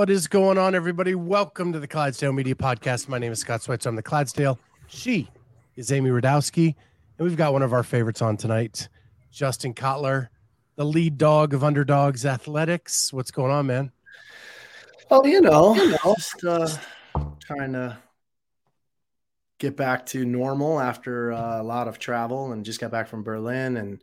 What is going on, everybody? Welcome to the Clydesdale Media Podcast. My name is Scott Switz. I'm the Clydesdale. She is Amy Radowski. And we've got one of our favorites on tonight, Justin Cotler, the lead dog of Underdogs Athletics. What's going on, man? Oh, you know, you know just uh, trying to get back to normal after uh, a lot of travel and just got back from Berlin and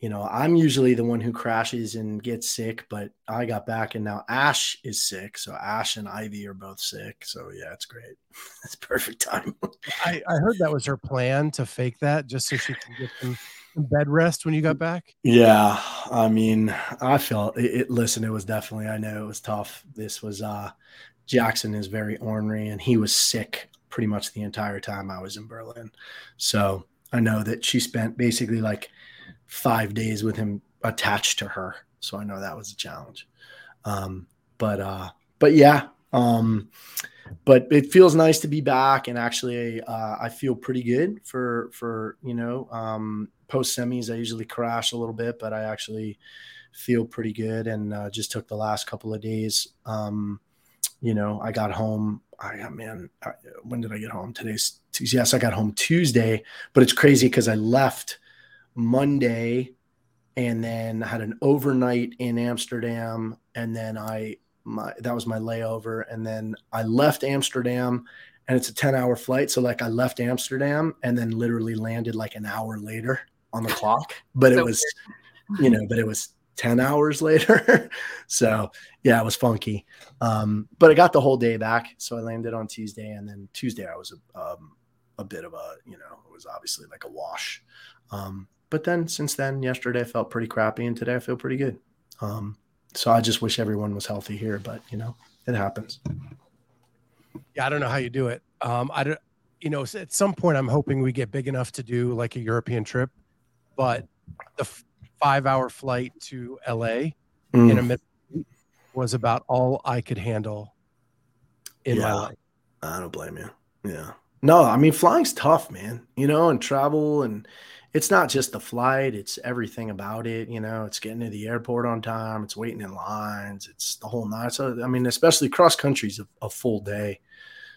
you know, I'm usually the one who crashes and gets sick, but I got back and now Ash is sick. So Ash and Ivy are both sick. So yeah, it's great. it's perfect time. I, I, heard that was her plan to fake that just so she can get some, some bed rest when you got back. Yeah. I mean, I felt it, it, listen, it was definitely, I know it was tough. This was, uh, Jackson is very ornery and he was sick pretty much the entire time I was in Berlin. So I know that she spent basically like, five days with him attached to her. So I know that was a challenge. Um, but uh, but yeah, um, but it feels nice to be back, and actually, uh, I feel pretty good for for you know um, post semis. I usually crash a little bit, but I actually feel pretty good, and uh, just took the last couple of days. Um, you know, I got home. I got man, I, when did I get home? Today's yes, I got home Tuesday, but it's crazy because I left Monday and then had an overnight in Amsterdam and then I my that was my layover and then I left Amsterdam and it's a 10 hour flight so like I left Amsterdam and then literally landed like an hour later on the clock but it was you know but it was 10 hours later. So yeah it was funky. Um, but I got the whole day back so I landed on Tuesday and then Tuesday I was a, um, a bit of a you know it was obviously like a wash. Um, but then since then, yesterday I felt pretty crappy, and today I feel pretty good. Um, so I just wish everyone was healthy here, but you know, it happens. Yeah, I don't know how you do it. Um, I don't, you know, at some point I'm hoping we get big enough to do like a European trip, but the f- five hour flight to LA mm. in a was about all I could handle in yeah, my life. I don't blame you. Yeah. No, I mean, flying's tough, man, you know, and travel and, it's not just the flight, it's everything about it. You know, it's getting to the airport on time, it's waiting in lines, it's the whole night. So, I mean, especially cross country's a, a full day.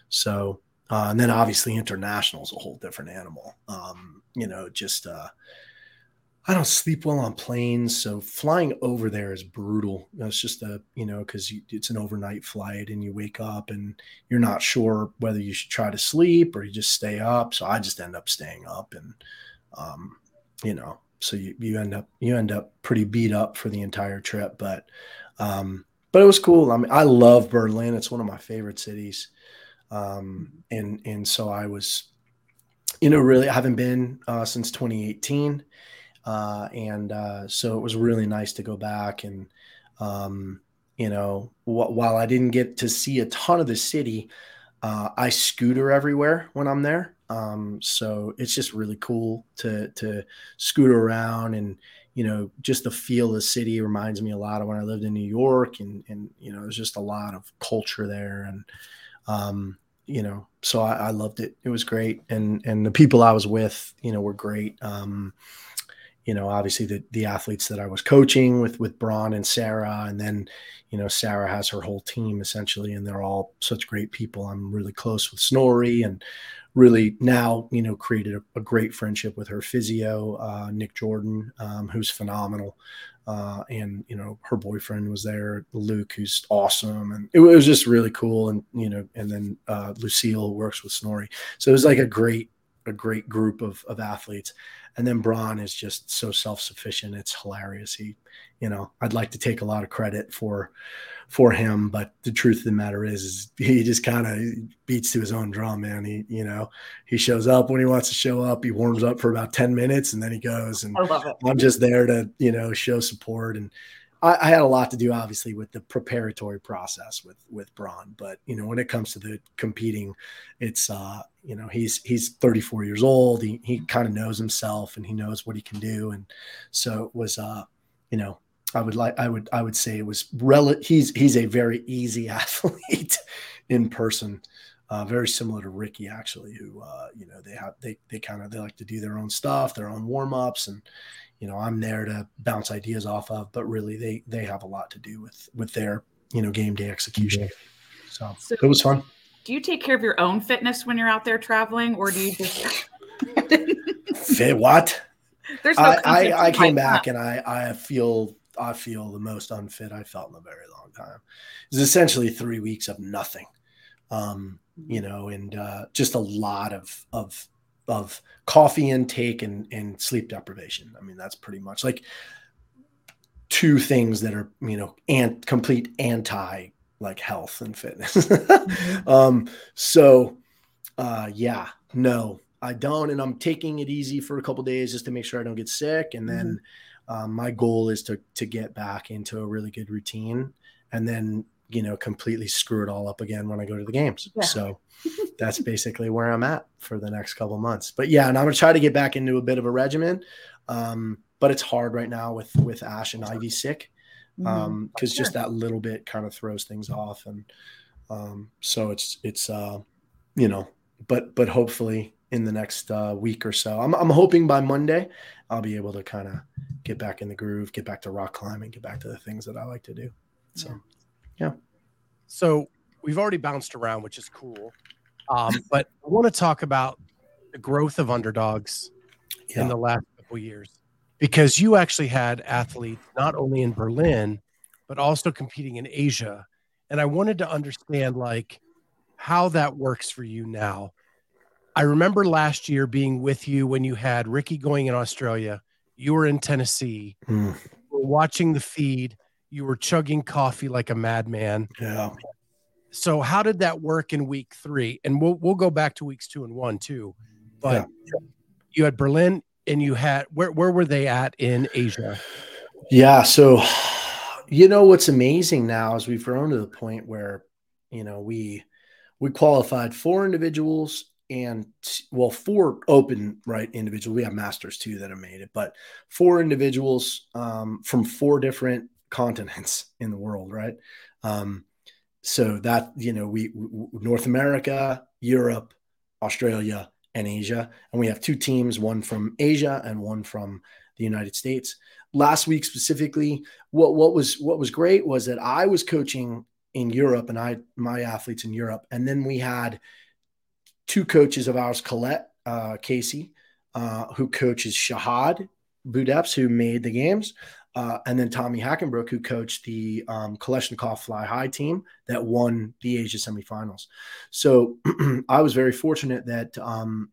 So, uh, and then obviously international is a whole different animal. Um, you know, just, uh, I don't sleep well on planes, so flying over there is brutal. It's just a you know because it's an overnight flight and you wake up and you're not sure whether you should try to sleep or you just stay up. So I just end up staying up and um, you know, so you, you end up you end up pretty beat up for the entire trip. But um, but it was cool. I mean, I love Berlin. It's one of my favorite cities. Um, and and so I was, you know, really I haven't been uh, since 2018. Uh, and uh, so it was really nice to go back and um, you know wh- while i didn't get to see a ton of the city uh, i scooter everywhere when i'm there um, so it's just really cool to to scoot around and you know just the feel of the city reminds me a lot of when I lived in New York and and you know there's just a lot of culture there and um, you know so I, I, loved it. It was great and and the people I was with you know were great. Um, you know obviously the the athletes that I was coaching with with Bron and Sara and then you know Sara has her whole team essentially and they're all such great people. I'm really close with Snorri and really now you know created a, a great friendship with her physio uh, nick jordan um, who's phenomenal. Uh, and you know her boyfriend was there luke who's awesome. And it, was just really cool. And you know and then uh, lucille works with snorri. So it was like a great a great group of, of athletes and then Bron is just so self-sufficient it's hilarious he you know i'd like to take a lot of credit for for him. But the truth of the matter is, is he just kind of beats to his own drum, man. He, you know, he shows up when he wants to show up. He warms up for about 10 minutes and then he goes. And I'm just there to, you know, show support. And I, I, had a lot to do, obviously, with the preparatory process with with Bron. But you know, when it comes to the competing, it's uh, you know he's he's 34 years old. He he kind of knows himself and he knows what he can do. And so it was uh, you know, I would like I would I would say it was rel- he's he's a very easy athlete in person. Uh, very similar to Ricky, actually, who uh, you know they have they they kind of they like to do their own stuff, their own warm ups, and you know I'm there to bounce ideas off of. But really, they they have a lot to do with with their you know game day execution. So, so it was fun. Do you take care of your own fitness when you're out there traveling, or do you just fit what? There's no I, I, I came back and I I feel I feel the most unfit I felt in a very long time. It's essentially three weeks of nothing um, you know, and uh, just a lot of of of coffee intake and and sleep deprivation. I mean, that's pretty much like two things that are you know and complete anti like health and fitness. Mm-hmm. um, so uh, yeah, no, I don't, and I'm taking it easy for a couple days just to make sure I don't get sick, and then. Mm-hmm. Um, my goal is to to get back into a really good routine and then you know, completely screw it all up again when I go to the games. Yeah. So that's basically where I'm at for the next couple months. But yeah, and I'm gonna try to get back into a bit of a regimen. Um, but it's hard right now with with Ash and Ivy sick. Mm-hmm. Um, because sure. just that little bit kind of throws things off. And um, so it's it's uh, you know, but but hopefully in the next uh, week or so. I'm I'm hoping by Monday I'll be able to kind of get back in the groove, get back to rock climbing, get back to the things that I like to do. So yeah. So we've already bounced around, which is cool. Um, but I want to talk about the growth of underdogs yeah. in the last couple years because you actually had athletes not only in Berlin but also competing in Asia, and I wanted to understand like how that works for you now. I remember last year being with you when you had Ricky going in Australia. You were in Tennessee. Mm. We're watching the feed you were chugging coffee like a madman. Yeah. So how did that work in week three? And we'll we'll go back to weeks two and one too. But yeah. you had Berlin and you had where where were they at in Asia? Yeah. So you know what's amazing now is we've grown to the point where you know we we qualified four individuals and well four open right individuals we have masters too that have made it but four individuals um, from four different continents in the world, right? Um, so that you know, we, we North America, Europe, Australia, and Asia, and we have two teams, one from Asia and one from the United States. Last week specifically, what what was what was great was that I was coaching in Europe, and I my athletes in Europe, and then we had two coaches of ours, Colette uh, Casey, uh, who coaches Shahad Budebs, who made the games, uh, and then Tommy Hackenbruck, who coached the um, Kalashnikov Fly High team that won the Asia semifinals. So I was very fortunate that um,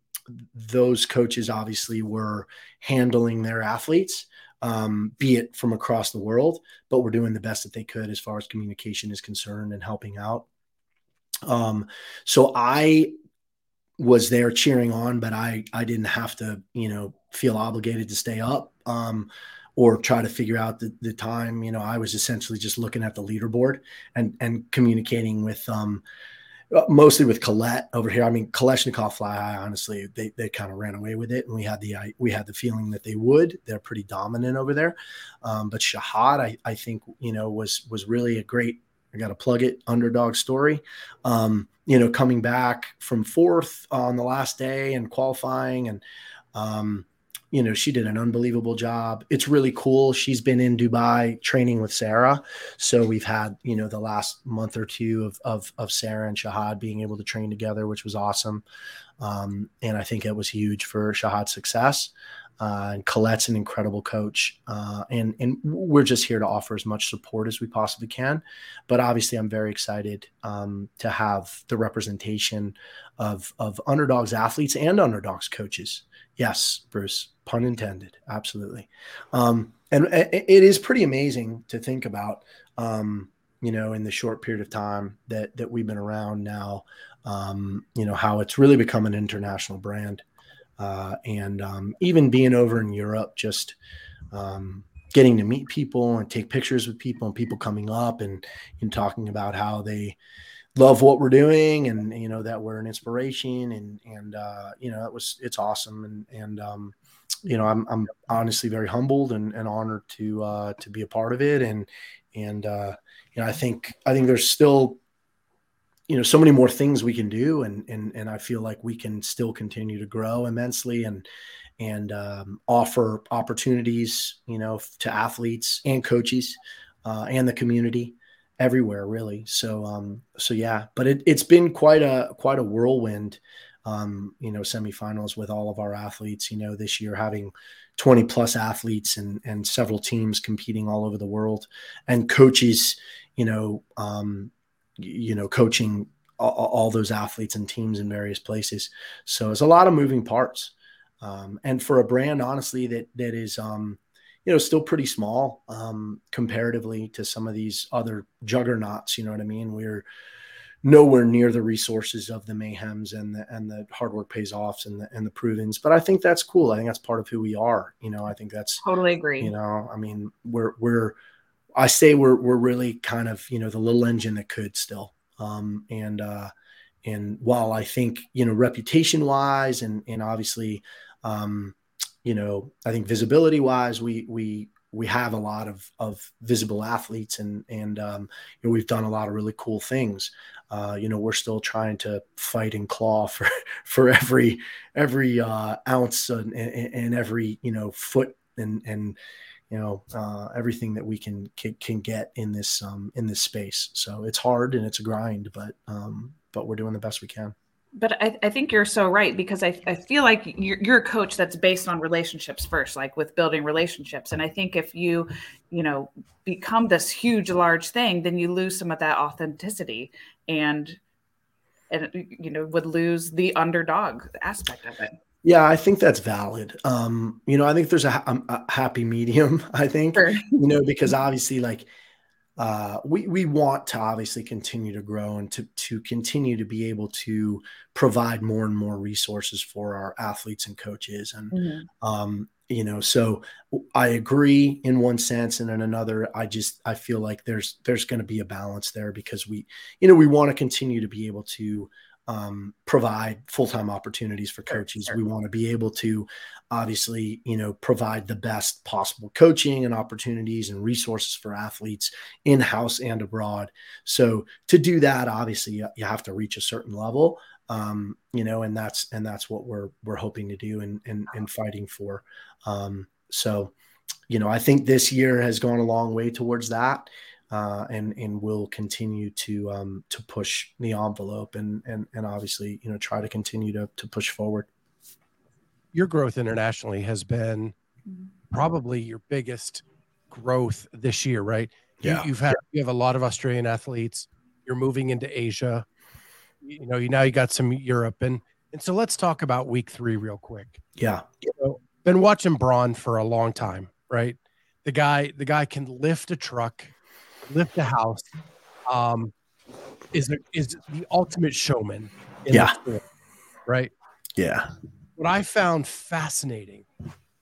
those coaches obviously were handling their athletes, um, be it from across the world, but were doing the best that they could as far as communication is concerned and helping out. Um, so I was there cheering on, but I I didn't have to, you know, feel obligated to stay up. Um, or try to figure out the, the time. You know, I was essentially just looking at the leaderboard and and communicating with um uh, mostly with Colette over here. I mean, Kalashnikov Fly High, honestly, they, they kind of ran away with it, and we had the we had the feeling that they would. They're pretty dominant over there. Um, but Shahad, I, I think you know was was really a great. I got to plug it underdog story. Um, you know, coming back from fourth on the last day and qualifying, and um, you know, she did an unbelievable job. It's really cool. She's been in Dubai training with Sara. So we've had, you know, the last month or two of, of, of Sara and Shahad being able to train together, which was awesome. Um, and I think it was huge for Shahad's success. Uh, and Colette's an incredible coach, uh, and and we're just here to offer as much support as we possibly can. But obviously, I'm very excited um, to have the representation of of underdogs athletes and underdogs coaches. Yes, Bruce, pun intended, absolutely. Um, and it is pretty amazing to think about. Um, you know, in the short period of time that that we've been around now, um, you know how it's really become an international brand. Uh, and um, even being over in Europe, just um, getting to meet people and take pictures with people and people coming up and, and talking about how they love what we're doing and you know that we're an inspiration and and uh, you know it was it's awesome and and um, you know I'm I'm honestly very humbled and, and honored to uh, to be a part of it. And and uh, you know I think I think there's still you know so many more things we can do. And and and I feel like we can still continue to grow immensely and and um, offer opportunities you know to athletes and coaches uh, and the community everywhere really. So um so yeah. But it, it's been quite a quite a whirlwind um you know semifinals with all of our athletes you know this year having 20 plus athletes and and several teams competing all over the world and coaches you know um you know coaching all, all those athletes and teams in various places so it's a lot of moving parts um and for a brand honestly that that is um you know, still pretty small um, comparatively to some of these other juggernauts. You know what I mean? We're nowhere near the resources of the mayhems and the and the hard work pays offs and the and the provens. But I think that's cool. I think that's part of who we are. You know, I think that's totally agree. You know, I mean, we're we're I say we're we're really kind of you know the little engine that could still. Um, and uh, and while I think you know reputation wise and and obviously um, you know, I think visibility wise, we we we have a lot of of visible athletes, and and um, you know, we've done a lot of really cool things. Uh, you know, we're still trying to fight and claw for for every every uh, ounce and, and, every you know foot and and you know uh, everything that we can, can, can get in this um, in this space. So it's hard and it's a grind, but um, but we're doing the best we can but I, I, think you're so right because I, I feel like you're, you're, a coach that's based on relationships first, like with building relationships. And I think if you, you know, become this huge, large thing, then you lose some of that authenticity and, and you know, would lose the underdog aspect of it. Yeah, I think that's valid. Um, you know, I think there's a, a happy medium. I think, sure. you know, because obviously, like uh, we we want to obviously continue to grow and to to continue to be able to provide more and more resources for our athletes and coaches and mm-hmm. um, you know so I agree in one sense and in another I just I feel like there's there's going to be a balance there because we you know we want to continue to be able to um, provide full-time opportunities for coaches. Sure. We want to be able to obviously, you know, provide the best possible coaching and opportunities and resources for athletes in-house and abroad. So to do that, obviously you, you have to reach a certain level. Um, you know, and that's and that's what we're we're hoping to do and and, and fighting for. Um, so, you know, I think this year has gone a long way towards that uh, and and will continue to um, to push the envelope and and and obviously you know try to continue to to push forward. Your growth internationally has been probably your biggest growth this year, right? Yeah, you, have had you have a lot of Australian athletes. You're moving into Asia. You know, you now you got some Europe and and so let's talk about week three real quick. Yeah, you know, been watching Bron for a long time, right? The guy, the guy can lift a truck lift a house, um, is a, is the ultimate showman. yeah. right. Yeah. What I found fascinating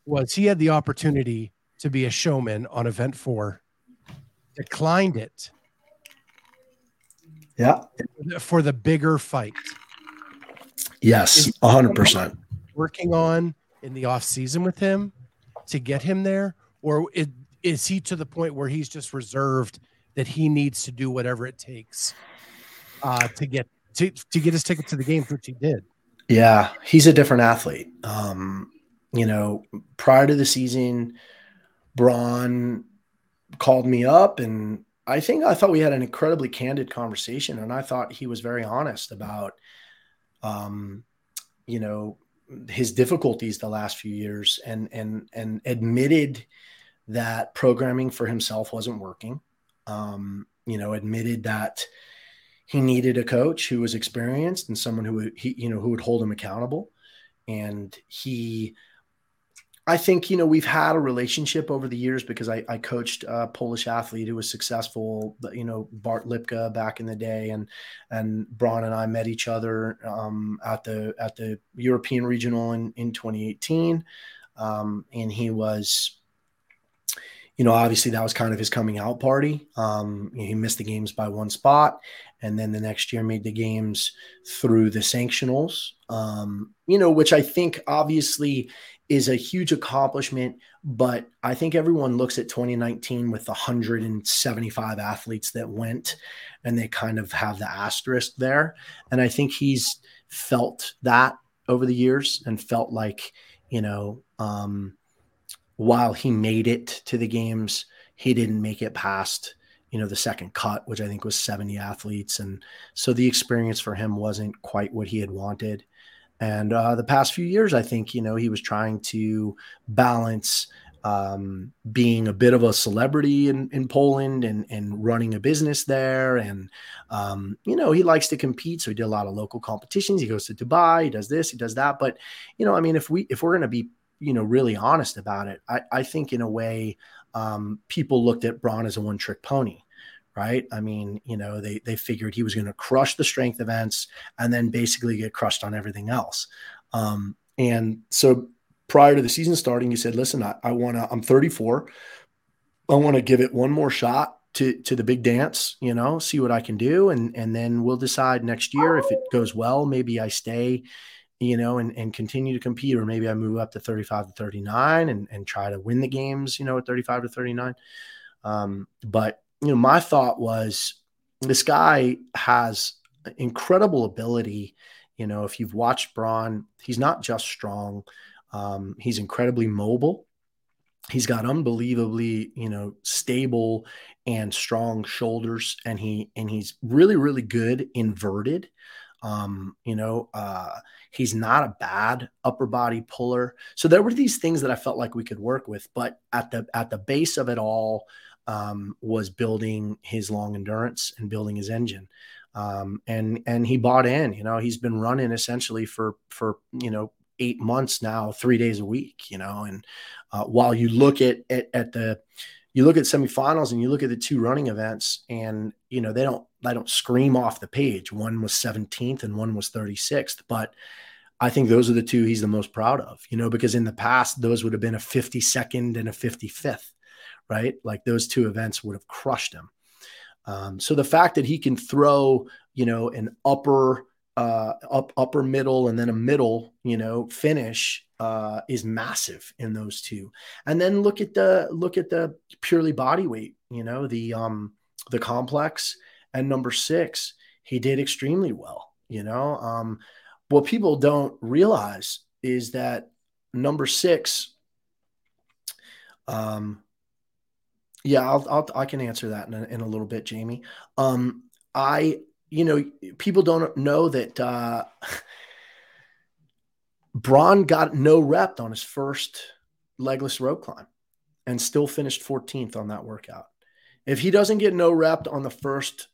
was he had the opportunity to be a showman on event four, declined it. Yeah. For the bigger fight. Yes, hundred percent. Working on in the off season with him to get him there, or is, is he to the point where he's just reserved that he needs to do whatever it takes uh, to get to, to get his ticket to the game, which he did. Yeah, he's a different athlete. Um, you know, prior to the season, Bron called me up and I think I thought we had an incredibly candid conversation and I thought he was very honest about um, you know, his difficulties the last few years and and and admitted that programming for himself wasn't working um, you know, admitted that he needed a coach who was experienced and someone who would, he, you know, who would hold him accountable. And he, I think, you know, we've had a relationship over the years because I, I coached a Polish athlete who was successful, you know, Bart Lipka back in the day. And, and Bron and I met each other um, at the, at the European regional in, in 2018. Um, and he was, you know, obviously that was kind of his coming out party. Um, he missed the games by one spot, and then the next year made the games through the sanctionals. Um, you know, which I think obviously is a huge accomplishment. But I think everyone looks at 2019 with the 175 athletes that went, and they kind of have the asterisk there. And I think he's felt that over the years and felt like, you know, um, while he made it to the games, he didn't make it past you know the second cut which i think was 70 athletes and so the experience for him wasn't quite what he had wanted and uh, the past few years i think you know he was trying to balance um, being a bit of a celebrity in, in Poland and, and running a business there. And, um, you know, he likes to compete. So he did a lot of local competitions. He goes to Dubai, he does this, he does that. But, you know, I mean, if we, if we're going to be you know, really honest about it, I, I think in a way, um, people looked at Bron as a one trick pony, right? I mean, you know, they they figured he was going to crush the strength events and then basically get crushed on everything else. Um, and so prior to the season starting, he said, "Listen, I, I want to. I'm 34. I want to give it one more shot." To, to the big dance, you know, see what I can do, and and then we'll decide next year if it goes well. Maybe I stay you know, and, and continue to compete, or maybe I move up to 35 to 39 and, and try to win the games, you know, at 35 to 39. Um, but, you know, my thought was this guy has incredible ability. You know, if you've watched Bron, he's not just strong, um, he's incredibly mobile. He's got unbelievably, you know, stable and strong shoulders, and he and he's really, really good inverted. Um, you know, uh, he's not a bad upper body puller. So there were these things that I felt like we could work with, but at the at the base of it all um, was building his long endurance and building his engine. Um, and and he bought in. You know, he's been running essentially for for you know eight months now, three days a week. You know, and uh, while you look at, at at the you look at semifinals and you look at the two running events, and you know they don't they don't scream off the page. One was 17th and one was 36th, but I think those are the two he's the most proud of. You know, because in the past those would have been a 52nd and a 55th, right? Like those two events would have crushed him. Um, so the fact that he can throw, you know, an upper uh, up upper middle and then a middle, you know, finish uh, is massive in those two. And then look at the look at the purely body weight, you know, the um the complex and number six, he did extremely well. You know, um, what people don't realize is that number six, um, yeah, I'll, I'll i can answer that in a, in a little bit, Jamie. Um, I, you know, people don't know that uh, Bron got no rep on his first legless rope climb and still finished 14th on that workout. If he doesn't get no rep on the first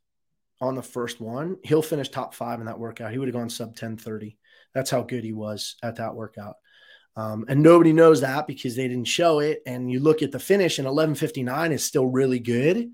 on the first one, he'll finish top five in that workout. He would have gone sub 1030. That's how good he was at that workout. Um, and nobody knows that because they didn't show it. And you look at the finish, and 1159 is still really good.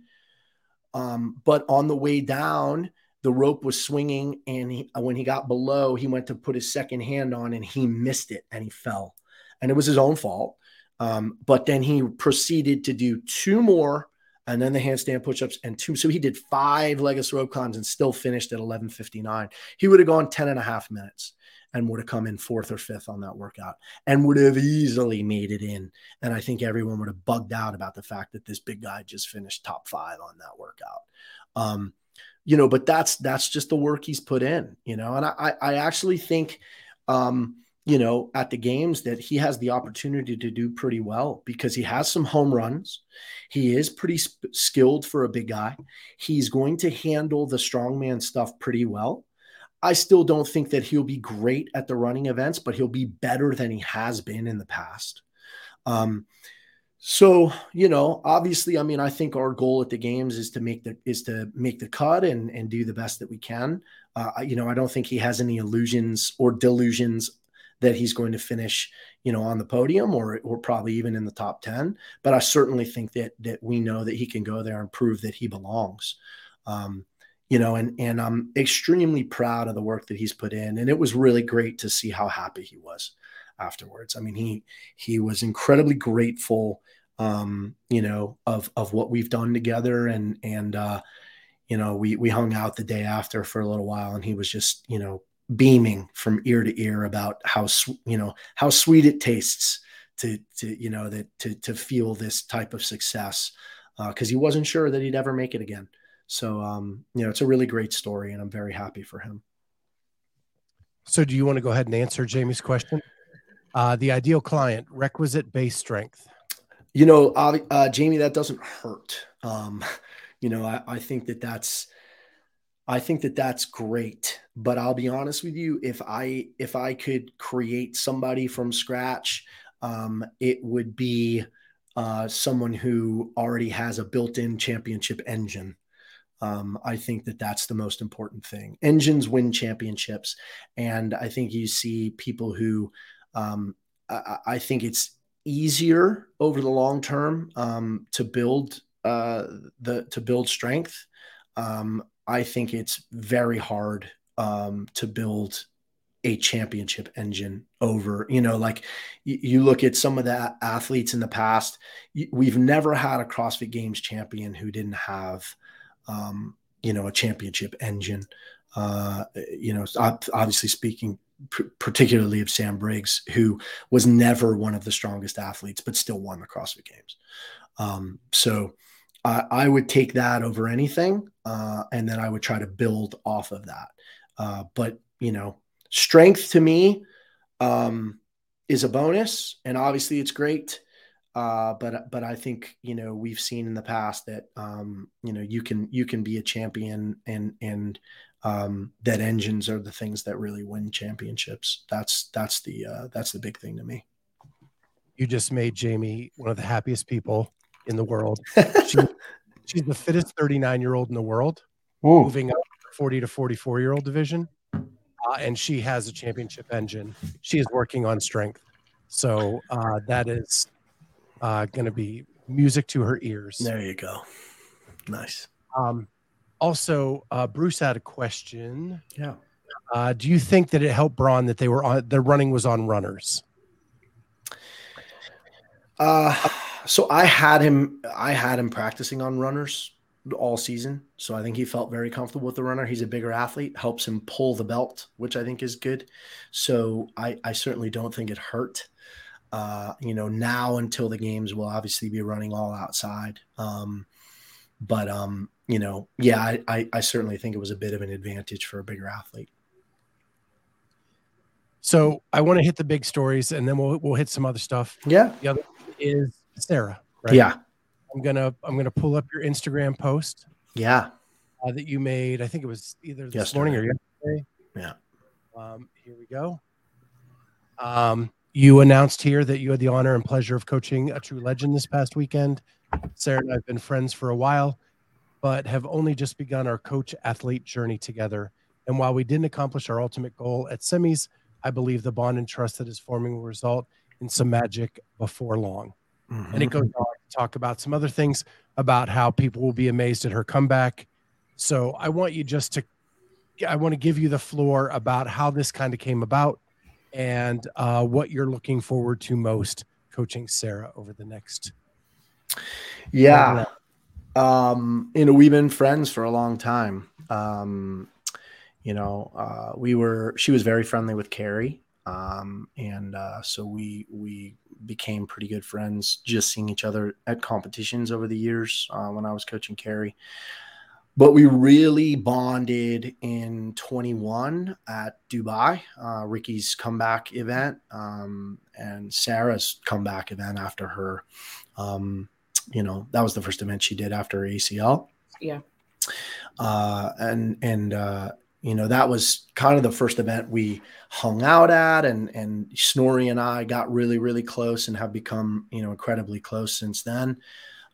Um, but on the way down, the rope was swinging. And he, when he got below, he went to put his second hand on and he missed it and he fell. And it was his own fault. Um, but then he proceeded to do two more and then the handstand push-ups and two. So he did five legless rope climbs and still finished at 11:59. He would have gone 10 and a half minutes and would have come in fourth or fifth on that workout and would have easily made it in. And I think everyone would have bugged out about the fact that this big guy just finished top five on that workout. Um, you know, but that's that's just the work he's put in, you know, and I I actually think um you know, at the games that he has the opportunity to do pretty well because he has some home runs. He is pretty sp- skilled for a big guy. He's going to handle the strongman stuff pretty well. I still don't think that he'll be great at the running events, but he'll be better than he has been in the past. Um, so you know, obviously, I mean, I think our goal at the games is to make the is to make the cut and and do the best that we can. Uh, you know, I don't think he has any illusions or delusions that he's going to finish, you know, on the podium or or probably even in the top 10. But I certainly think that that we know that he can go there and prove that he belongs. Um, you know, and and I'm extremely proud of the work that he's put in. And it was really great to see how happy he was afterwards. I mean, he he was incredibly grateful um, you know, of of what we've done together, and and uh, you know, we we hung out the day after for a little while, and he was just you know beaming from ear to ear about how you know how sweet it tastes to to you know that to to feel this type of success because uh, he wasn't sure that he'd ever make it again. So um, you know, it's a really great story, and I'm very happy for him. So, do you want to go ahead and answer Jamie's question? Uh, the ideal client, requisite base strength. You know, uh, uh, Jamie, that doesn't hurt. Um, you know, I, I think that that's I think that that's great. But I'll be honest with you, if I if I could create somebody from scratch, um, it would be uh, someone who already has a built-in championship engine. Um, I think that that's the most important thing. Engines win championships, and I think you see people who um, I, I, think it's easier over the long term um, to build uh, the to build strength. Um, I think it's very hard um, to build a championship engine over you know like you, you look at some of the athletes in the past we've never had a crossfit games champion who didn't have um, you know a championship engine. Uh, you know obviously speaking particularly of sam briggs who was never one of the strongest athletes but still won the crossfit games. Um, so I, I would take that over anything, uh, and then I would try to build off of that. Uh, but you know, strength to me um, is a bonus, and obviously it's great. Uh, but but I think you know we've seen in the past that um, you know you can you can be a champion and and um, that engines are the things that really win championships. That's that's the uh, that's the big thing to me. You just made Jamie one of the happiest people in the world. She, she's the fittest 39 year old in the world, Ooh. moving up 40 to 44 year old division. Uh, and she has a championship engine. She is working on strength. So uh, that is uh, going to be music to her ears. There you go. Nice. Um, also, uh, Bruce had a question. Yeah. Uh, do you think that it helped Bron that they were on the running was on runners? Uh, so I had him. I had him practicing on runners all season. So I think he felt very comfortable with the runner. He's a bigger athlete, helps him pull the belt, which I think is good. So I, I certainly don't think it hurt. Uh, you know, now until the games, will obviously be running all outside. Um, but um, you know, yeah, I, I, I certainly think it was a bit of an advantage for a bigger athlete. So I want to hit the big stories, and then we'll we'll hit some other stuff. Yeah. The other is Sara, right? Yeah. I'm gonna I'm gonna pull up your Instagram post. Yeah. Uh, that you made. I think it was either this yesterday. morning or yesterday. Yeah. Um, here we go. Um, you announced here that you had the honor and pleasure of coaching a true legend this past weekend. Sara and I have been friends for a while, but have only just begun our coach athlete journey together. And while we didn't accomplish our ultimate goal at semis, I believe the bond and trust that is forming will result in some magic before long. Mm-hmm. And it goes on to talk about some other things about how people will be amazed at her comeback. So I want you just to, I want to give you the floor about how this kind of came about and uh, what you're looking forward to most coaching Sara over the next. Yeah. Um, you know, we've been friends for a long time. Um, you know, uh, we were, she was very friendly with Kari. Um, and uh, so we, we became pretty good friends just seeing each other at competitions over the years uh, when I was coaching Kari. But we really bonded in 21 at Dubai, uh, Ricky's comeback event, um, and Sara's comeback event after her. Um, you know, that was the first event she did after ACL. Yeah. Uh, and and uh, you know that was kind of the first event we hung out at and and snorri and i got really really close and have become you know incredibly close since then.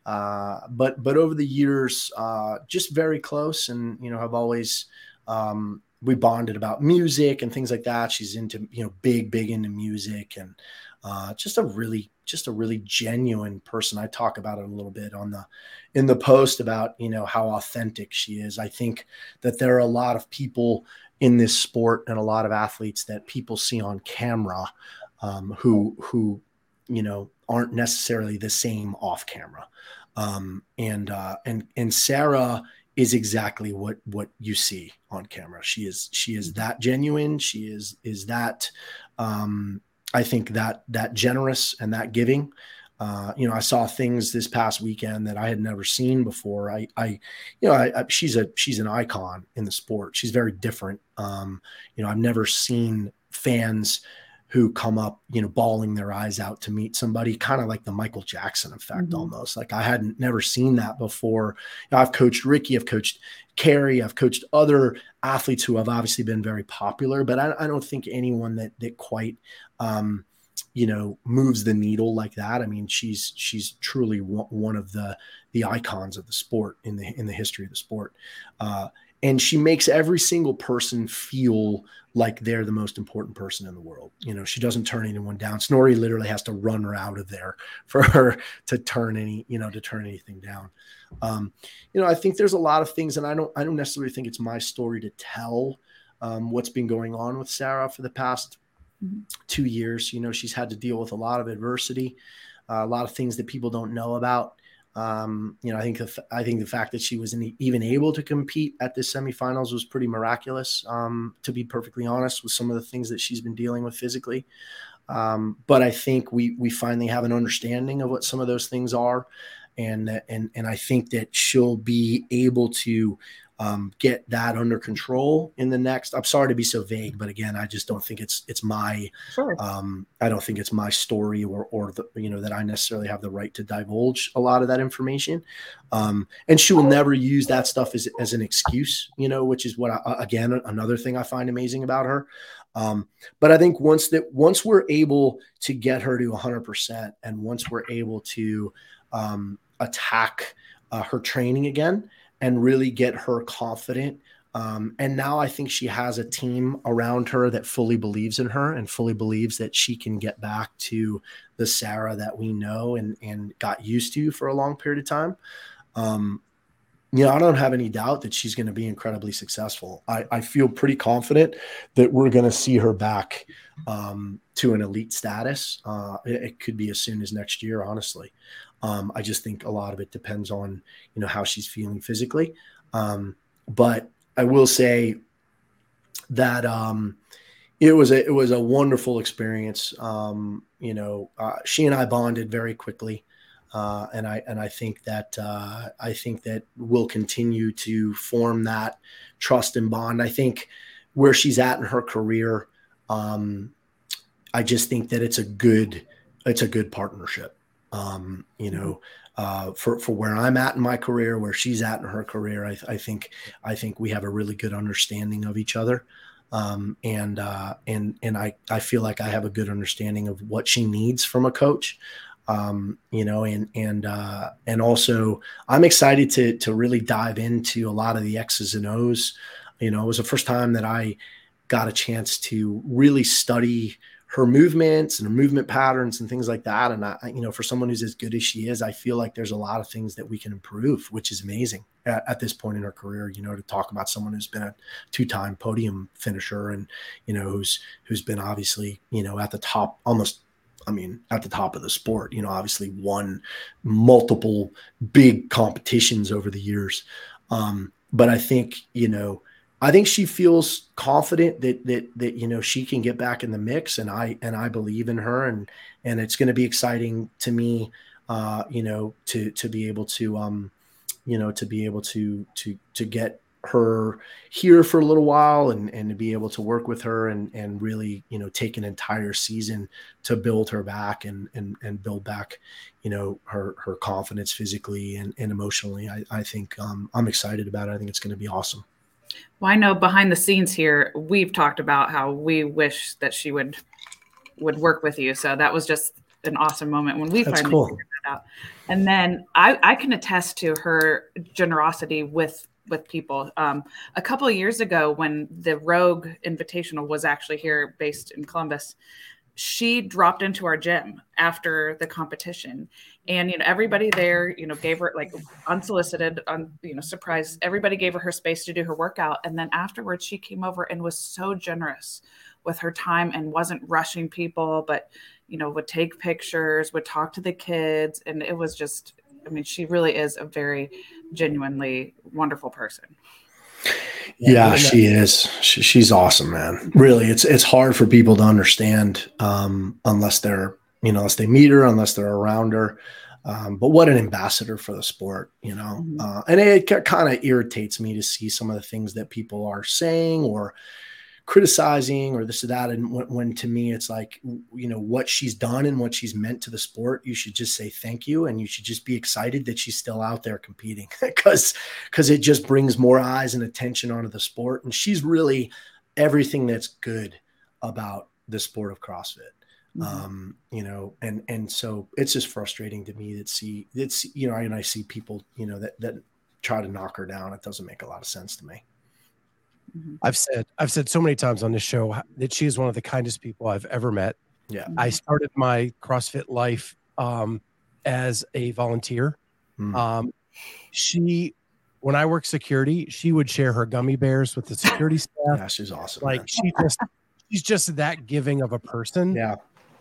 Uh, but but over the years uh, just very close and you know have always um, we bonded about music and things like that. She's into you know big big into music and uh, just a really just a really genuine person. I talk about it a little bit on the in the post about you know how authentic she is. I think that there are a lot of people in this sport and a lot of athletes that people see on camera um, who who you know, aren't necessarily the same off camera. Um, and uh, and and Sara is exactly what what you see on camera. She is she is that genuine. She is is that um, I think that that generous and that giving. Uh, you know, I saw things this past weekend that I had never seen before. I, I, you know, I, I, she's a she's an icon in the sport. She's very different. Um, you know, I've never seen fans who come up, you know, bawling their eyes out to meet somebody, kind of like the Michael Jackson effect mm-hmm. almost. Like I hadn't never seen that before. You know, I've coached Ricky, I've coached Kari, I've coached other athletes who have obviously been very popular, but I, I don't think anyone that that quite um, you know moves the needle like that. I mean, she's she's truly one of the the icons of the sport in the in the history of the sport. Uh, and she makes every single person feel like they're the most important person in the world. You know, she doesn't turn anyone down. Snorri literally has to run her out of there for her to turn any, you know, to turn anything down. Um, you know, I think there's a lot of things, and I don't, I don't necessarily think it's my story to tell um, what's been going on with Sara for the past mm-hmm. two years. You know, she's had to deal with a lot of adversity, uh, a lot of things that people don't know about. Um, you know, I think the, I think the fact that she was even able to compete at the semifinals was pretty miraculous. Um, to be perfectly honest, with some of the things that she's been dealing with physically, um, but I think we we finally have an understanding of what some of those things are, and and and I think that she'll be able to um, get that under control in the next. I'm sorry to be so vague, but again, I just don't think it's it's my sure. um, I don't think it's my story or or the you know that I necessarily have the right to divulge a lot of that information. Um, and she will never use that stuff as as an excuse, you know, which is what I, again another thing I find amazing about her. Um, but I think once that once we're able to get her to 100%, and once we're able to um, attack uh, her training again and really get her confident. Um, and now I think she has a team around her that fully believes in her and fully believes that she can get back to the Sara that we know and, and got used to for a long period of time. Um, you know, I don't have any doubt that she's going to be incredibly successful. I, I feel pretty confident that we're going to see her back um, to an elite status. Uh, it, it, could be as soon as next year, honestly. Um, I just think a lot of it depends on you know how she's feeling physically. Um, but I will say that um, it was a it was a wonderful experience. Um, you know, uh, she and I bonded very quickly. Uh, and I and I think that uh, I think that we'll continue to form that trust and bond. I think where she's at in her career, um, I just think that it's a good it's a good partnership. Um, you know, uh, for for where I'm at in my career, where she's at in her career, I, I think I think we have a really good understanding of each other. Um, and uh, and and I I feel like I have a good understanding of what she needs from a coach. Um, you know, and and uh, and also I'm excited to to really dive into a lot of the X's and O's. You know, it was the first time that I got a chance to really study her movements and her movement patterns and things like that. And I, you know, for someone who's as good as she is, I feel like there's a lot of things that we can improve, which is amazing at, at this point in her career. You know, to talk about someone who's been a two-time podium finisher and you know who's who's been obviously you know at the top almost. I mean, at the top of the sport, you know, obviously won multiple big competitions over the years. Um, but I think, you know, I think she feels confident that that that you know she can get back in the mix, and I and I believe in her, and and it's going to be exciting to me, uh, you know, to to be able to um, you know, to be able to to to get her here for a little while and and to be able to work with her and and really you know take an entire season to build her back and and and build back you know her her confidence physically and, and emotionally I, I think um, I'm excited about it I think it's going to be awesome. Well, I know behind the scenes here, we've talked about how we wish that she would would work with you. So that was just an awesome moment when we That's finally cool. figured that out. And then I, I can attest to her generosity with with people. Um, a couple of years ago, when the Rogue Invitational was actually here, based in Columbus, she dropped into our gym after the competition and you know everybody there you know gave her like unsolicited un, you know surprise everybody gave her her space to do her workout and then afterwards she came over and was so generous with her time and wasn't rushing people but you know, would take pictures, would talk to the kids. And it was just, I mean, she really is a very genuinely wonderful person. Yeah, she is. She, she's awesome, man. Really, it's it's hard for people to understand um, unless they're you know unless they meet her, unless they're around her. Um, but what an ambassador for the sport, you know. Mm-hmm. Uh, and it, it kind of irritates me to see some of the things that people are saying or criticizing or this or that. And when, when, to me, it's like, you know, what she's done and what she's meant to the sport, you should just say thank you. And you should just be excited that she's still out there competing because, because it just brings more eyes and attention onto the sport. And she's really everything that's good about the sport of CrossFit. Mm-hmm. Um, you know, and, and so it's just frustrating to me that see it's, you know, and I see people, you know, that, that try to knock her down. It doesn't make a lot of sense to me. Mm-hmm. I've said I've said so many times on this show that she is one of the kindest people I've ever met. Yeah. I started my CrossFit life um, as a volunteer. Mm. Um, she, when I worked security, she would share her gummy bears with the security staff. Yeah, she's awesome. Like man. she just, she's just that giving of a person. Yeah.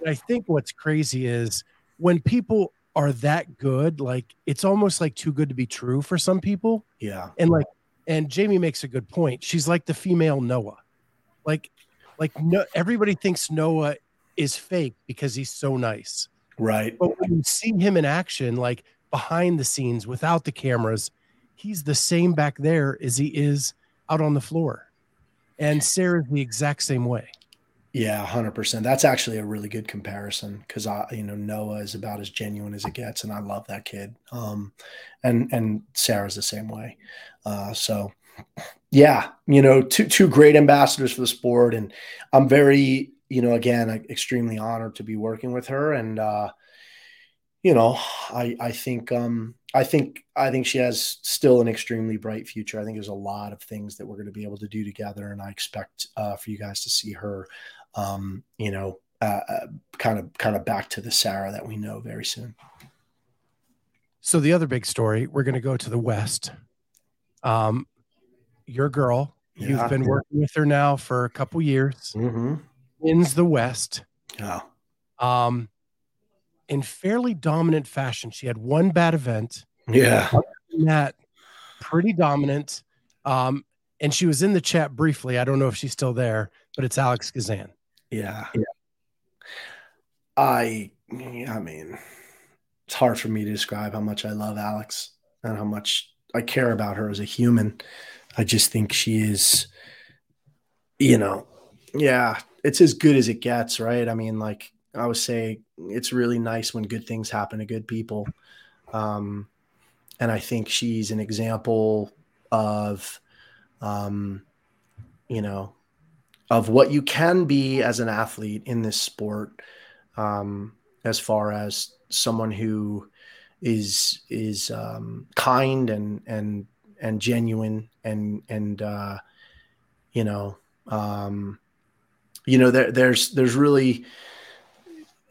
I think what's crazy is when people are that good, like it's almost like too good to be true for some people. Yeah. And like and Jamie makes a good point. She's like the female Noah. Like like no everybody thinks Noah is fake because he's so nice. Right. But when you see him in action, like behind the scenes without the cameras, he's the same back there as he is out on the floor. And Sara's the exact same way. Yeah, hundred percent. That's actually a really good comparison because I, you know, Noah is about as genuine as it gets, and I love that kid. Um, and and Sara's the same way. Uh, so, yeah, you know, two two great ambassadors for the sport, and I'm very, you know, again, extremely honored to be working with her, and uh, you know, I I think um I think I think she has still an extremely bright future. I think there's a lot of things that we're going to be able to do together, and I expect uh, for you guys to see her um, you know, uh, uh, kind of kind of back to the Sara that we know very soon. So the other big story, we're going to go to the West. Um, your girl, yeah. you've been working with her now for a couple years. Mm-hmm. Wins the West. Yeah. Um, in fairly dominant fashion. She had one bad event. Yeah. That pretty dominant. Um, and she was in the chat briefly. I don't know if she's still there, but it's Alex Gazan. Yeah. yeah. I I mean, it's hard for me to describe how much I love Alex and how much I care about her as a human. I just think she is you know, yeah, it's as good as it gets, right? I mean, like I would say it's really nice when good things happen to good people. Um and I think she's an example of um you know of what you can be as an athlete in this sport um, as far as someone who is is um, kind and and and genuine and and uh, you know um, you know there, there's there's really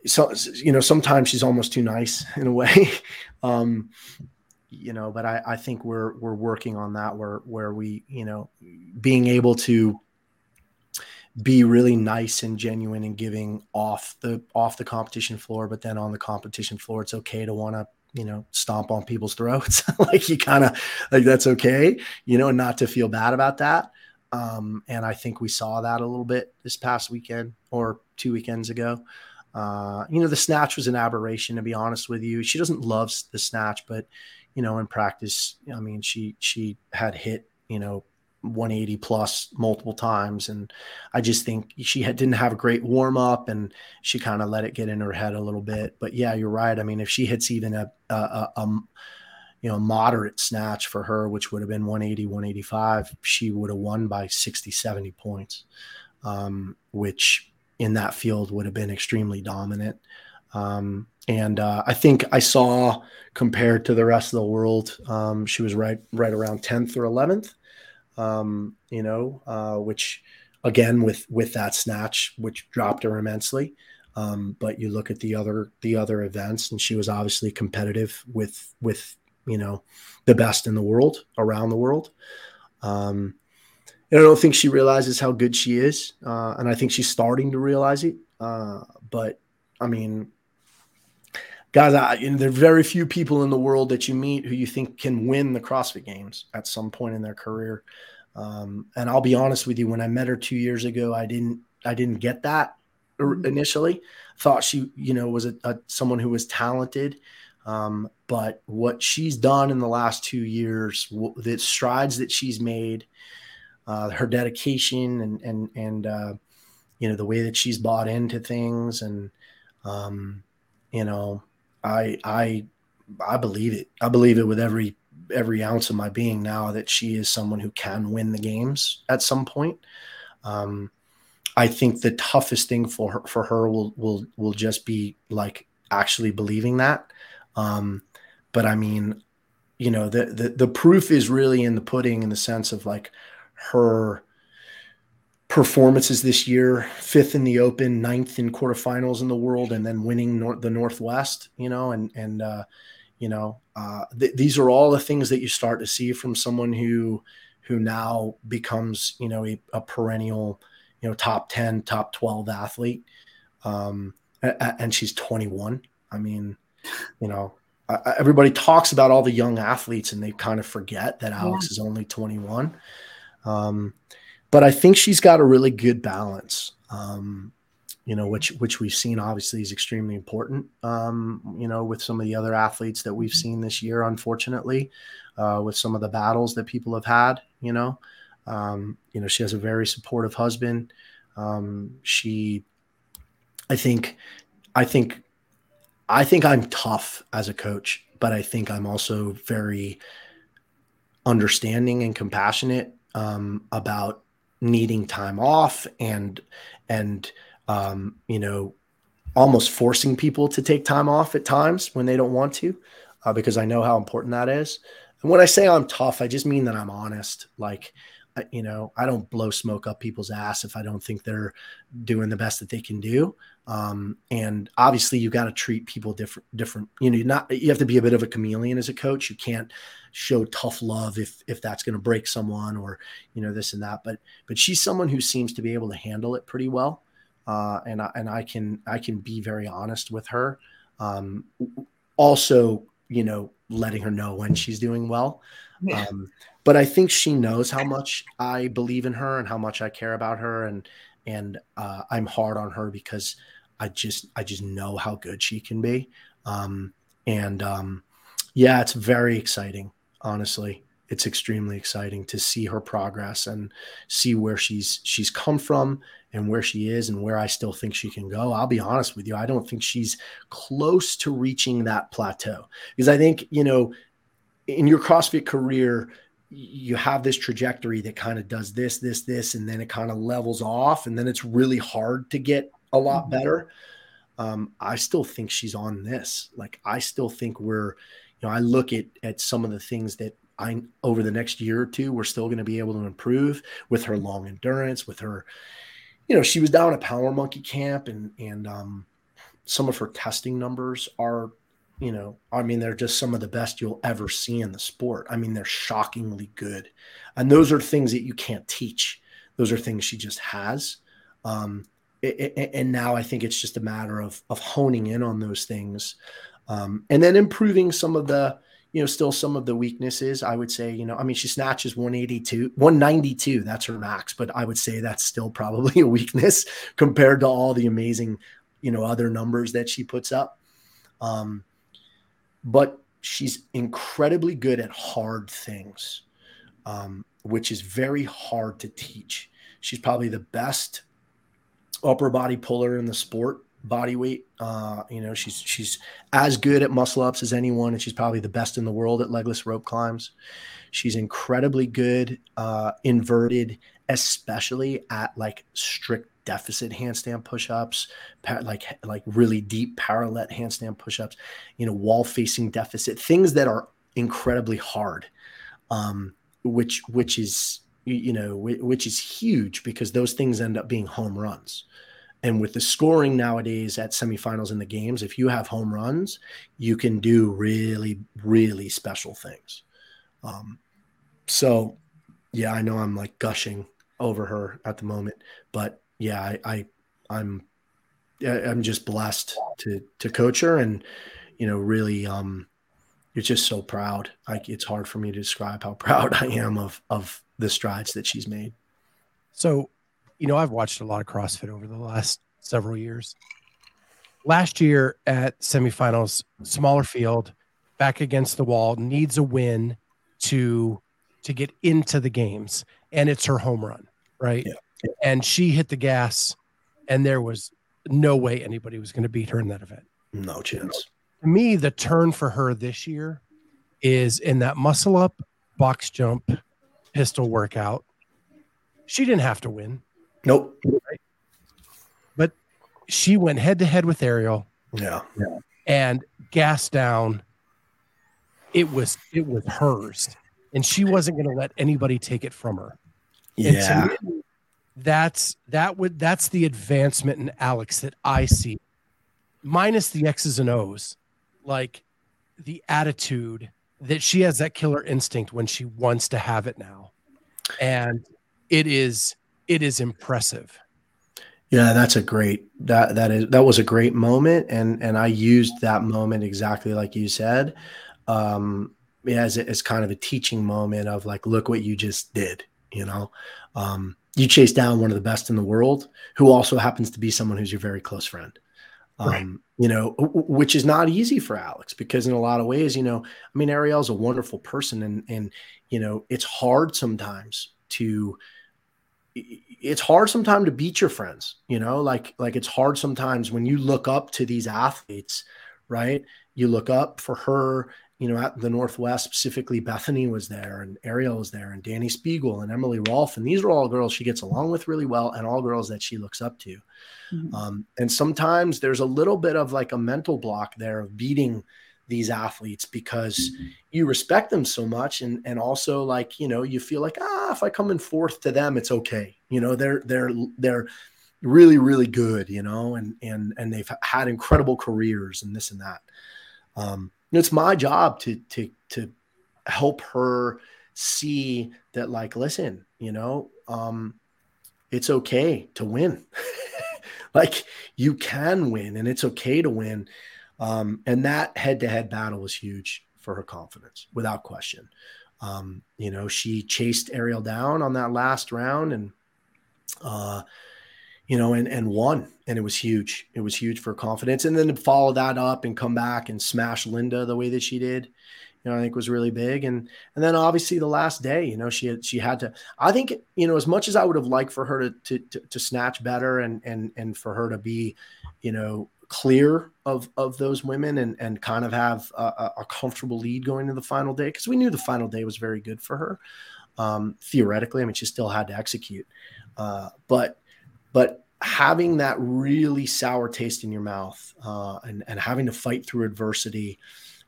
so you know sometimes she's almost too nice in a way um, you know but I, I think we're we're working on that where where we you know being able to be really nice and genuine and giving off the off the competition floor but then on the competition floor it's okay to want to you know stomp on people's throats. Like you kind of like that's okay you know not to feel bad about that. Um, and i think we saw that a little bit this past weekend or two weekends ago. Uh, you know the snatch was an aberration to be honest with you. She doesn't love the snatch but you know in practice i mean she she had hit you know 180 plus multiple times. And i just think she had, didn't have a great warm up and she kind of let it get in her head a little bit. But yeah you're right. I mean if she hits even a, a, a, a you know moderate snatch for her which would have been 180 185 she would have won by 60 70 points um, which in that field would have been extremely dominant. Um, and uh, I think I saw compared to the rest of the world, um, she was right right around 10th or 11th um, you know, uh, which again with with that snatch, which dropped her immensely. Um, but you look at the other the other events, and she was obviously competitive with with you know the best in the world around the world. Um, and I don't think she realizes how good she is, uh, and I think she's starting to realize it. Uh, but I mean, guys, I, you know, there are very few people in the world that you meet who you think can win the CrossFit Games at some point in their career. Um, and I'll be honest with you, when I met her two years ago, I didn't I didn't get that mm-hmm. initially. Thought she, you know, was a, a someone who was talented. Um, but what she's done in the last two years, the strides that she's made, uh, her dedication and and and uh, you know the way that she's bought into things, and um, you know, I I I believe it. I believe it with every every ounce of my being now that she is someone who can win the games at some point. Um, I think the toughest thing for her, for her will will will just be like actually believing that um, but I mean, you know, the, the the proof is really in the pudding in the sense of like her performances this year fifth in the open ninth in quarterfinals in the world and then winning nor- the northwest you know and and uh, you know uh, th- these are all the things that you start to see from someone who who now becomes you know a, a perennial you know top 10 top 12 athlete um, and she's 21 i mean you know, everybody talks about all the young athletes and they kind of forget that Alex yeah. is only 21. Um, but I think she's got a really good balance. Um, you know, which which we've seen obviously is extremely important. Um, you know, with some of the other athletes that we've seen this year, unfortunately, uh, with some of the battles that people have had. You know, um, you know, she has a very supportive husband. Um, she, I think, I think I think I'm tough as a coach, but I think I'm also very understanding and compassionate um, about needing time off and and um, you know almost forcing people to take time off at times when they don't want to uh, because I know how important that is. And when I say I'm tough, I just mean that I'm honest. Like you know, I don't blow smoke up people's ass if I don't think they're doing the best that they can do. Um, and obviously, you got to treat people different. Different, you know, not you have to be a bit of a chameleon as a coach. You can't show tough love if if that's going to break someone or you know this and that. But but she's someone who seems to be able to handle it pretty well. Uh, and I, and I can I can be very honest with her. Um, also, you know, letting her know when she's doing well. Yeah. Um, but I think she knows how much I believe in her and how much I care about her, and and uh, I'm hard on her because I just I just know how good she can be. Um, and um, yeah, it's very exciting. Honestly, it's extremely exciting to see her progress and see where she's she's come from and where she is and where I still think she can go. I'll be honest with you, I don't think she's close to reaching that plateau because I think you know in your CrossFit career you have this trajectory that kind of does this, this, this, and then it kind of levels off, and then it's really hard to get a lot mm-hmm. better. Um, I still think she's on this. Like I still think we're, you know, I look at at some of the things that I over the next year or two, we're still going to be able to improve with her long endurance, with her, you know, she was down at Power Monkey Camp, and and um, some of her testing numbers are you know, I mean, they're just some of the best you'll ever see in the sport. I mean, they're shockingly good. And those are things that you can't teach. Those are things she just has. Um, it, it, and now I think it's just a matter of, of honing in on those things um, and then improving some of the, you know, still some of the weaknesses. I would say, you know, I mean, she snatches 182, 192. That's her max, but I would say that's still probably a weakness compared to all the amazing, you know, other numbers that she puts up. Um, but she's incredibly good at hard things, um, which is very hard to teach. She's probably the best upper body puller in the sport body weight. Uh, you know, she's she's as good at muscle ups as anyone, and she's probably the best in the world at legless rope climbs. She's incredibly good uh, inverted, especially at like strict deficit handstand push-ups, like like really deep parallel handstand push-ups, you know, wall facing deficit, things that are incredibly hard, um, which which is you know which is huge because those things end up being home runs. And with the scoring nowadays at semifinals in the games, if you have home runs, you can do really, really special things. Um, so, yeah, I know I'm like gushing over her at the moment, but yeah, I, I I'm I'm just blessed to to coach her, and you know, really, um, you're just so proud. Like it's hard for me to describe how proud I am of of the strides that she's made. So, you know, I've watched a lot of CrossFit over the last several years. Last year at semifinals, smaller field, back against the wall, needs a win to to get into the games, and it's her home run, right? Yeah. And she hit the gas, and there was no way anybody was going to beat her in that event. No chance. To me, the turn for her this year is in that muscle up, box jump, pistol workout. She didn't have to win. Nope. But she went head to head with Arielle. Yeah. And gas down. It was it was hers. And she wasn't going to let anybody take it from her. Yeah. Me, that's that would that's the advancement in Alex that I see. Minus the X's and O's. Like the attitude that she has that killer instinct when she wants to have it now. And it is it is impressive. Yeah, that's a great that that is that was a great moment, and and I used that moment exactly like you said, um, as as kind of a teaching moment of like, look what you just did, you know, um, you chased down one of the best in the world, who also happens to be someone who's your very close friend, um, right. you know, which is not easy for Alex because in a lot of ways, you know, I mean, Arielle's a wonderful person, and and you know, it's hard sometimes to it's hard sometimes to beat your friends you know like like it's hard sometimes when you look up to these athletes right you look up for her you know at the northwest specifically bethany was there and Arielle was there and Dani Speegle and emily rolfe and these are all girls she gets along with really well and all girls that she looks up to mm-hmm. um, and sometimes there's a little bit of like a mental block there of beating these athletes because you respect them so much and and also like you know you feel like ah if I come in fourth to them it's okay. You know they're they're they're really really good you know and and and they've had incredible careers and this and that. Um it's my job to to to help her see that like listen you know um it's okay to win. Like you can win and it's okay to win um, and that head to head battle was huge for her confidence, without question. Um, you know, she chased Arielle down on that last round and, uh, you know, and, and won. And it was huge. It was huge for confidence. And then to follow that up and come back and smash Linda the way that she did, you know, I think was really big. And and then obviously the last day, you know, she had she had to. I think you know, as much as I would have liked for her to to to, to snatch better and and and for her to be, you know, clear of of those women and and kind of have a, a comfortable lead going to the final day because we knew the final day was very good for her um, theoretically. I mean, she still had to execute, uh, but but having that really sour taste in your mouth uh, and and having to fight through adversity,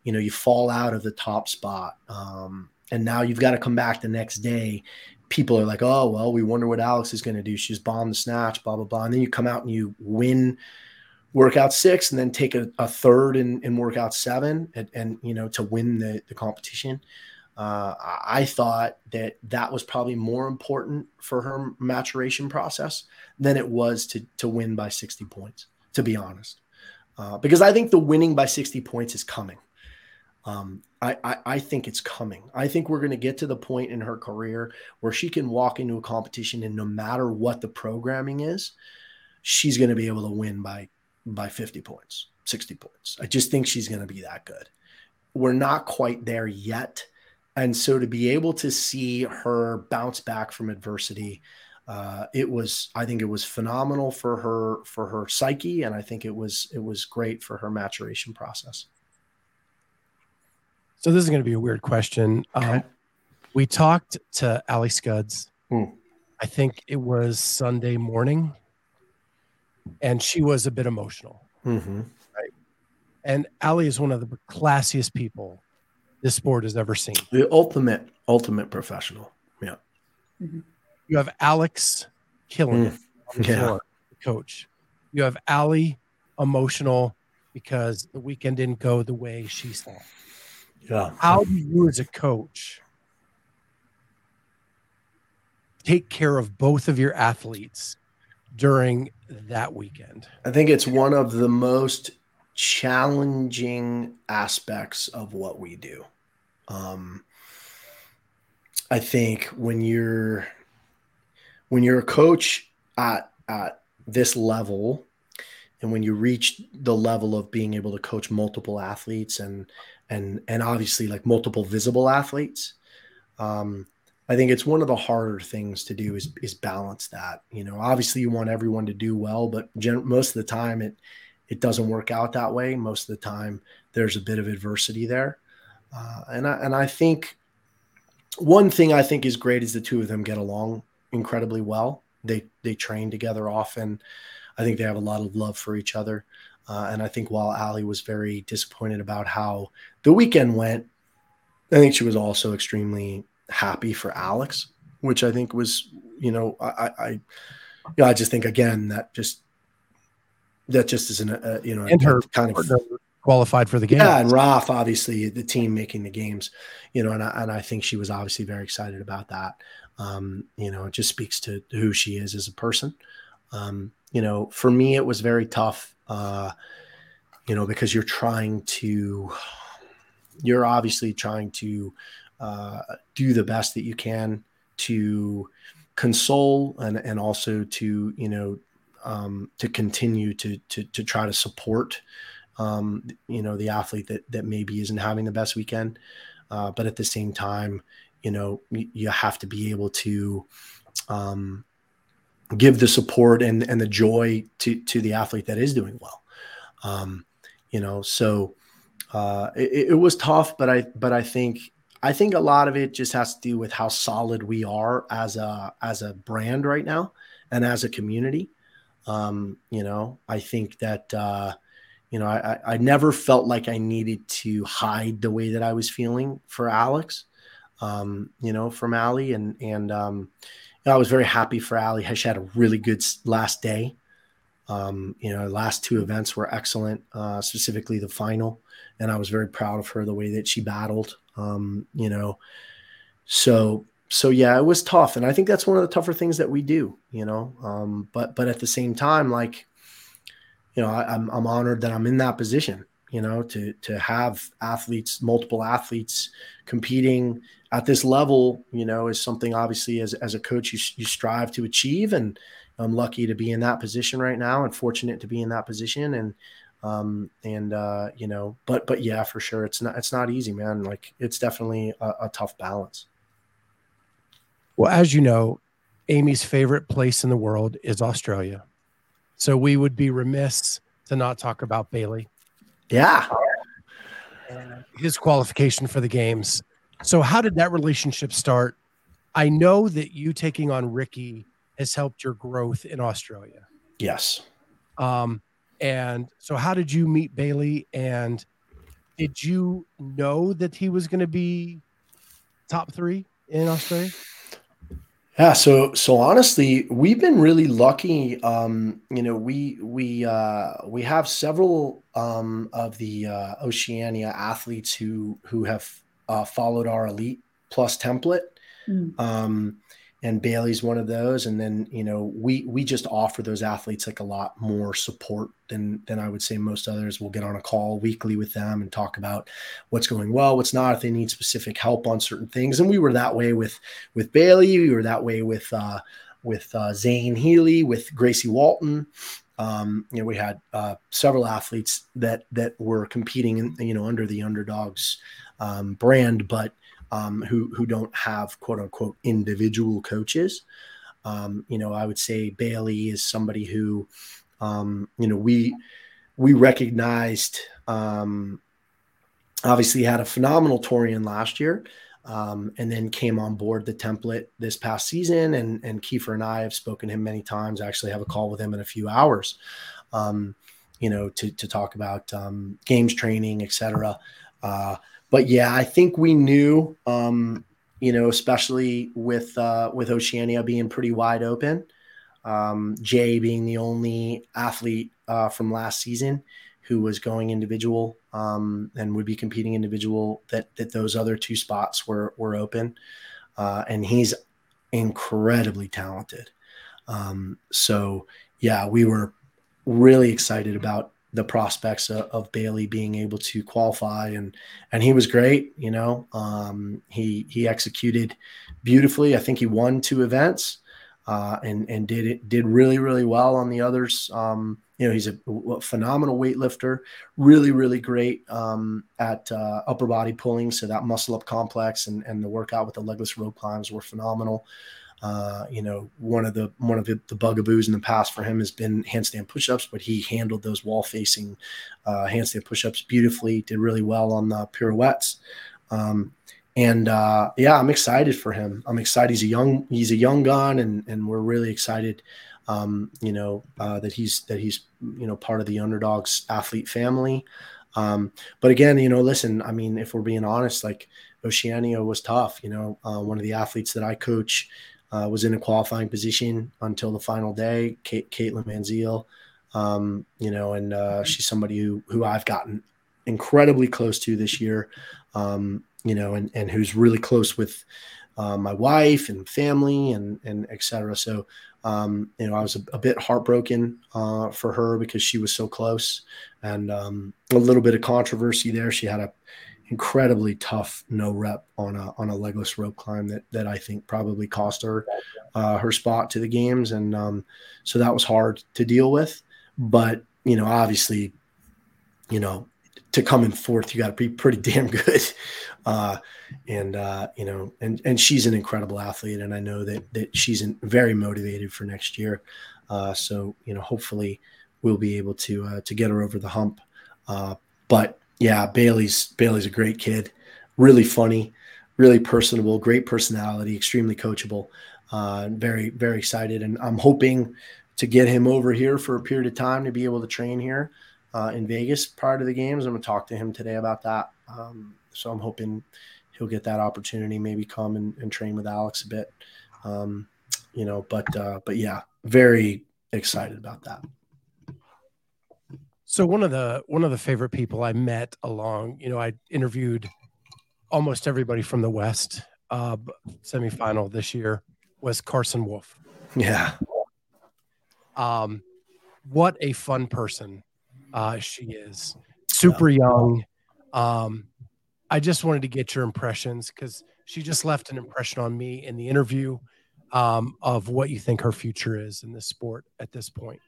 you know, you fall out of the top spot, um, and now you've got to come back the next day. People are like, "Oh, well, we wonder what Alex is going to do. She's bombed the snatch, blah blah blah," and then you come out and you win workout six and then take a, a third in, in workout seven and, and, you know to win the, the competition. Uh, i thought that that was probably more important for her maturation process than it was to, to win by 60 points to be honest. Uh, because i think the winning by 60 points is coming. Um, I, I, I think it's coming. I think we're going to get to the point in her career where she can walk into a competition and no matter what the programming is, she's going to be able to win by by 50 points, 60 points. I just think she's going to be that good. We're not quite there yet. And so to be able to see her bounce back from adversity, uh, it was, I think it was phenomenal for her, for her psyche. And I think it was, it was great for her maturation process. So this is going to be a weird question. Um, okay. Um, we talked to Ali Scuds. Hmm. I think it was Sunday morning and she was a bit emotional. Mm-hmm. Right. And Ali is one of the classiest people this sport has ever seen. The ultimate, ultimate professional. Yeah. Mm-hmm. You have Alex killing mm. it yeah. Floor, coach. You have Ali emotional because the weekend didn't go the way she thought. Yeah. How do you, as a coach, take care of both of your athletes during that weekend? I think it's one of the most challenging aspects of what we do. Um, I think when you're when you're a coach at at this level and when you reach the level of being able to coach multiple athletes and and and obviously like multiple visible athletes um, i think it's one of the harder things to do is is balance that you know obviously you want everyone to do well but gen- most of the time it it doesn't work out that way. Most of the time there's a bit of adversity there. Uh, and i and i think one thing i think is great is the two of them get along incredibly well. They they train together often. I think they have a lot of love for each other. Uh, and I think while Ali was very disappointed about how the weekend went, I think she was also extremely happy for Alex, which I think was, you know, I, I, you know, I just think again that just that just isn't a, you know, and her kind of qualified for the game. Yeah, and Raf, obviously, the team making the games, you know, and I, and I think she was obviously very excited about that. Um, you know, it just speaks to who she is as a person. Um, you know, for me, it was very tough, uh, you know, because you're trying to, you're obviously trying to uh, do the best that you can to console and, and also to, you know, um, to continue to, to, to try to support, um, you know, the athlete that, that maybe isn't having the best weekend. Uh, but at the same time, you know, you, have to be able to, um, give the support and and the joy to to the athlete that is doing well. Um, you know, so uh, it, it, was tough, but I but I think I think a lot of it just has to do with how solid we are as a as a brand right now and as a community. Um, you know, I think that uh, you know I, I never felt like I needed to hide the way that I was feeling for Alex. Um, you know, from Ali and and um, I was very happy for Ali. She had a really good last day. Um, you know, last two events were excellent, uh, specifically the final, and I was very proud of her the way that she battled. Um, you know, so so yeah, it was tough, and I think that's one of the tougher things that we do. You know, um, but but at the same time, like, you know, I, I'm I'm honored that I'm in that position. You know, to to have athletes, multiple athletes competing at this level, you know, is something obviously as, as a coach you, you strive to achieve. And I'm lucky to be in that position right now and fortunate to be in that position. And, um, and, uh, you know, but, but yeah, for sure. It's not, it's not easy, man. Like it's definitely a, a tough balance. Well, as you know, Amy's favorite place in the world is Australia. So we would be remiss to not talk about Bailey. Yeah. His qualification for the games. So, how did that relationship start? I know that you taking on Ricky has helped your growth in Australia. Yes. Um, and so, how did you meet Bailey? And did you know that he was going to be top three in Australia? Yeah, so so honestly, we've been really lucky. Um, you know, we we uh, we have several um, of the uh, Oceania athletes who who have uh, followed our elite plus template. Mm. Um, and Bailey's one of those. And then, you know, we we just offer those athletes like a lot more support than than I would say most others. We'll get on a call weekly with them and talk about what's going well, what's not, if they need specific help on certain things. And we were that way with with Bailey. We were that way with uh, with uh, Zane Healy, with Gracie Walton. Um, you know, we had uh, several athletes that that were competing, in, you know, under the underdogs um, brand, but um, who who don't have quote unquote individual coaches. Um, you know, I would say Bailey is somebody who, um, you know, we we recognized. Um, obviously, had a phenomenal Torian last year. Um, and then came on board the template this past season. And, and Kiefer and I have spoken to him many times. I actually have a call with him in a few hours, um, you know, to, to talk about games training, et cetera. Uh, but yeah, I think we knew, um, you know, especially with uh, with Oceania being pretty wide open, um, Jay being the only athlete uh, from last season who was going individual um, and would be competing individual. That that those other two spots were were open, uh, and he's incredibly talented. Um, so yeah, we were really excited about the prospects of, of, Bailey being able to qualify and and he was great you know um, he he executed beautifully. I think he won two events uh, and and did it did really really well on the others. Um, you know he's a, a, phenomenal weightlifter really really great um, at uh, upper body pulling so that muscle up complex and and the workout with the legless rope climbs were phenomenal uh, you know, one of the one of the, the, bugaboos in the past for him has been handstand push-ups, but he handled those wall-facing uh, handstand push-ups beautifully. Did really well on the pirouettes, um, and uh, yeah, I'm excited for him. I'm excited. He's a young he's a young gun, and and we're really excited. Um, you know uh, that he's that he's you know part of the underdogs athlete family. Um, but again, you know, listen, I mean, if we're being honest, like Oceania was tough. You know, uh, one of the athletes that I coach uh, was in a qualifying position until the final day. Kate, Caitlin Manziel, um, you know, and uh, she's somebody who who I've gotten incredibly close to this year, um, you know, and and who's really close with uh, my wife and family and and etc. So. Um, you know, I was a, a bit heartbroken uh, for her because she was so close, and um, a little bit of controversy there. She had a incredibly tough no rep on a on a legless rope climb that that I think probably cost her uh, her spot to the games, and um, so that was hard to deal with. But you know, obviously, you know, to come in fourth, you got to be pretty damn good. Uh, and uh, you know, and and she's an incredible athlete, and I know that that she's very motivated for next year. Uh, so you know, hopefully, we'll be able to uh, to get her over the hump. Uh, but yeah, Bailey's Bailey's a great kid, really funny, really personable, great personality, extremely coachable. Uh, very very excited, and I'm hoping to get him over here for a period of time to be able to train here uh, in Vegas prior to the games. I'm gonna talk to him today about that. Um, so I'm hoping he'll get that opportunity, maybe come and, and train with Alex a bit. Um, you know, but uh, but yeah, very excited about that. So one of the one of the favorite people I met along, you know, I interviewed almost everybody from the West uh, semifinal this year was Carson Wolf. Yeah. Um, what a fun person uh, she is. Super young. Um, I just wanted to get your impressions because she just left an impression on me in the interview um, of what you think her future is in this sport at this point.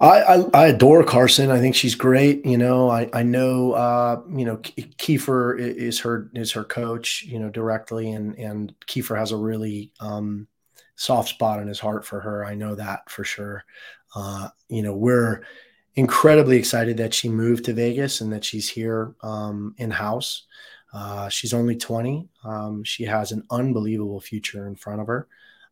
I, I, I adore Carson. I think she's great. You know, I I know uh, you know Kiefer is her is her coach. You know directly, and and Kiefer has a really um, soft spot in his heart for her. I know that for sure. Uh, you know, we're incredibly excited that she moved to Vegas and that she's here um, in house. Uh, she's only 20. Um, she has an unbelievable future in front of her.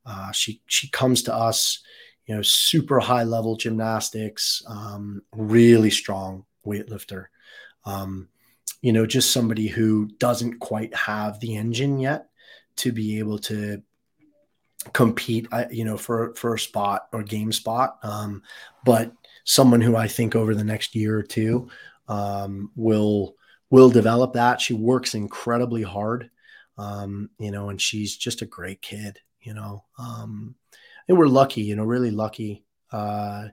Uh, she she comes to us you know, super high level gymnastics, um, really strong weightlifter. Um, you know, just somebody who doesn't quite have the engine yet to be able to compete, you know, for for a spot or game spot. Um, but someone who I think over the next year or two um, will will develop that. She works incredibly hard, um, you know, and she's just a great kid. You know, um, and we're lucky, you know, really lucky uh,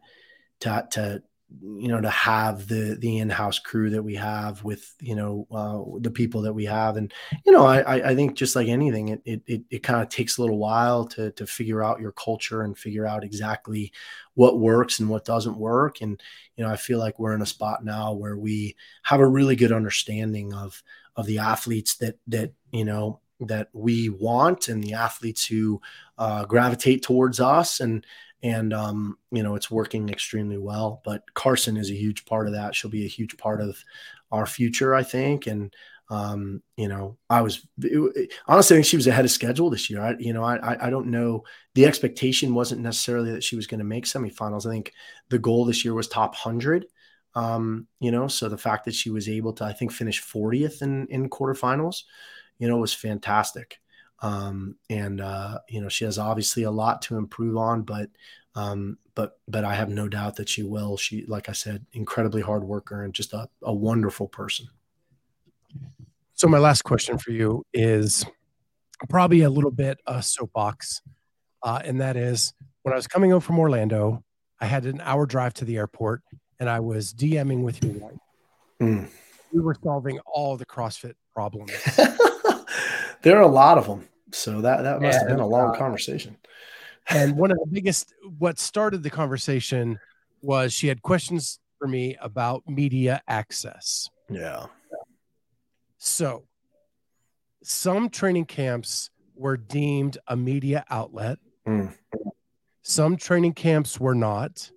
to to you know to have the the in-house crew that we have with you know uh, the people that we have. And you know i i think just like anything it it, it, it kind of takes a little while to to figure out your culture and figure out exactly what works and what doesn't work. And you know i feel like we're in a spot now where we have a really good understanding of of the athletes that that you know that we want and the athletes who uh, gravitate towards us and and um, you know it's working extremely well but carson is a huge part of that. She'll be a huge part of our future i think. And um, you know i was it, honestly i think she was ahead of schedule this year. I you know i i don't know. The expectation wasn't necessarily that she was going to make semifinals. I think the goal this year was top 100 um, you know so the fact that she was able to i think finish 40th in in quarterfinals you know, was fantastic. Um, and uh, you know, she has obviously a lot to improve on, but um, but but I have no doubt that she will. She, like I said, incredibly hard worker and just a, a wonderful person. So my last question for you is probably a little bit a soapbox, uh, and that is when I was coming home from Orlando, I had an hour drive to the airport, and I was DMing with your wife. Mm. We were solving all the CrossFit problems. there are a lot of them, so that that must have been a long conversation. and one of the biggest, what started the conversation was she had questions for me about media access. Yeah. So, some training camps were deemed a media outlet. Mm. Some training camps were not.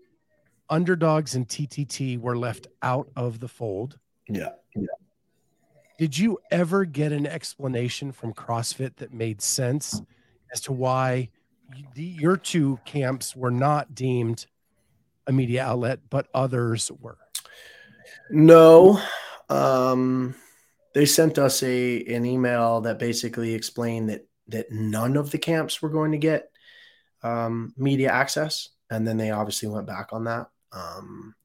Underdogs and TTT were left out of the fold. Yeah. Did you ever get an explanation from CrossFit that made sense as to why your two camps were not deemed a media outlet, but others were? No. Um, they sent us a an email that basically explained that that none of the camps were going to get um, media access, and then they obviously went back on that. Um,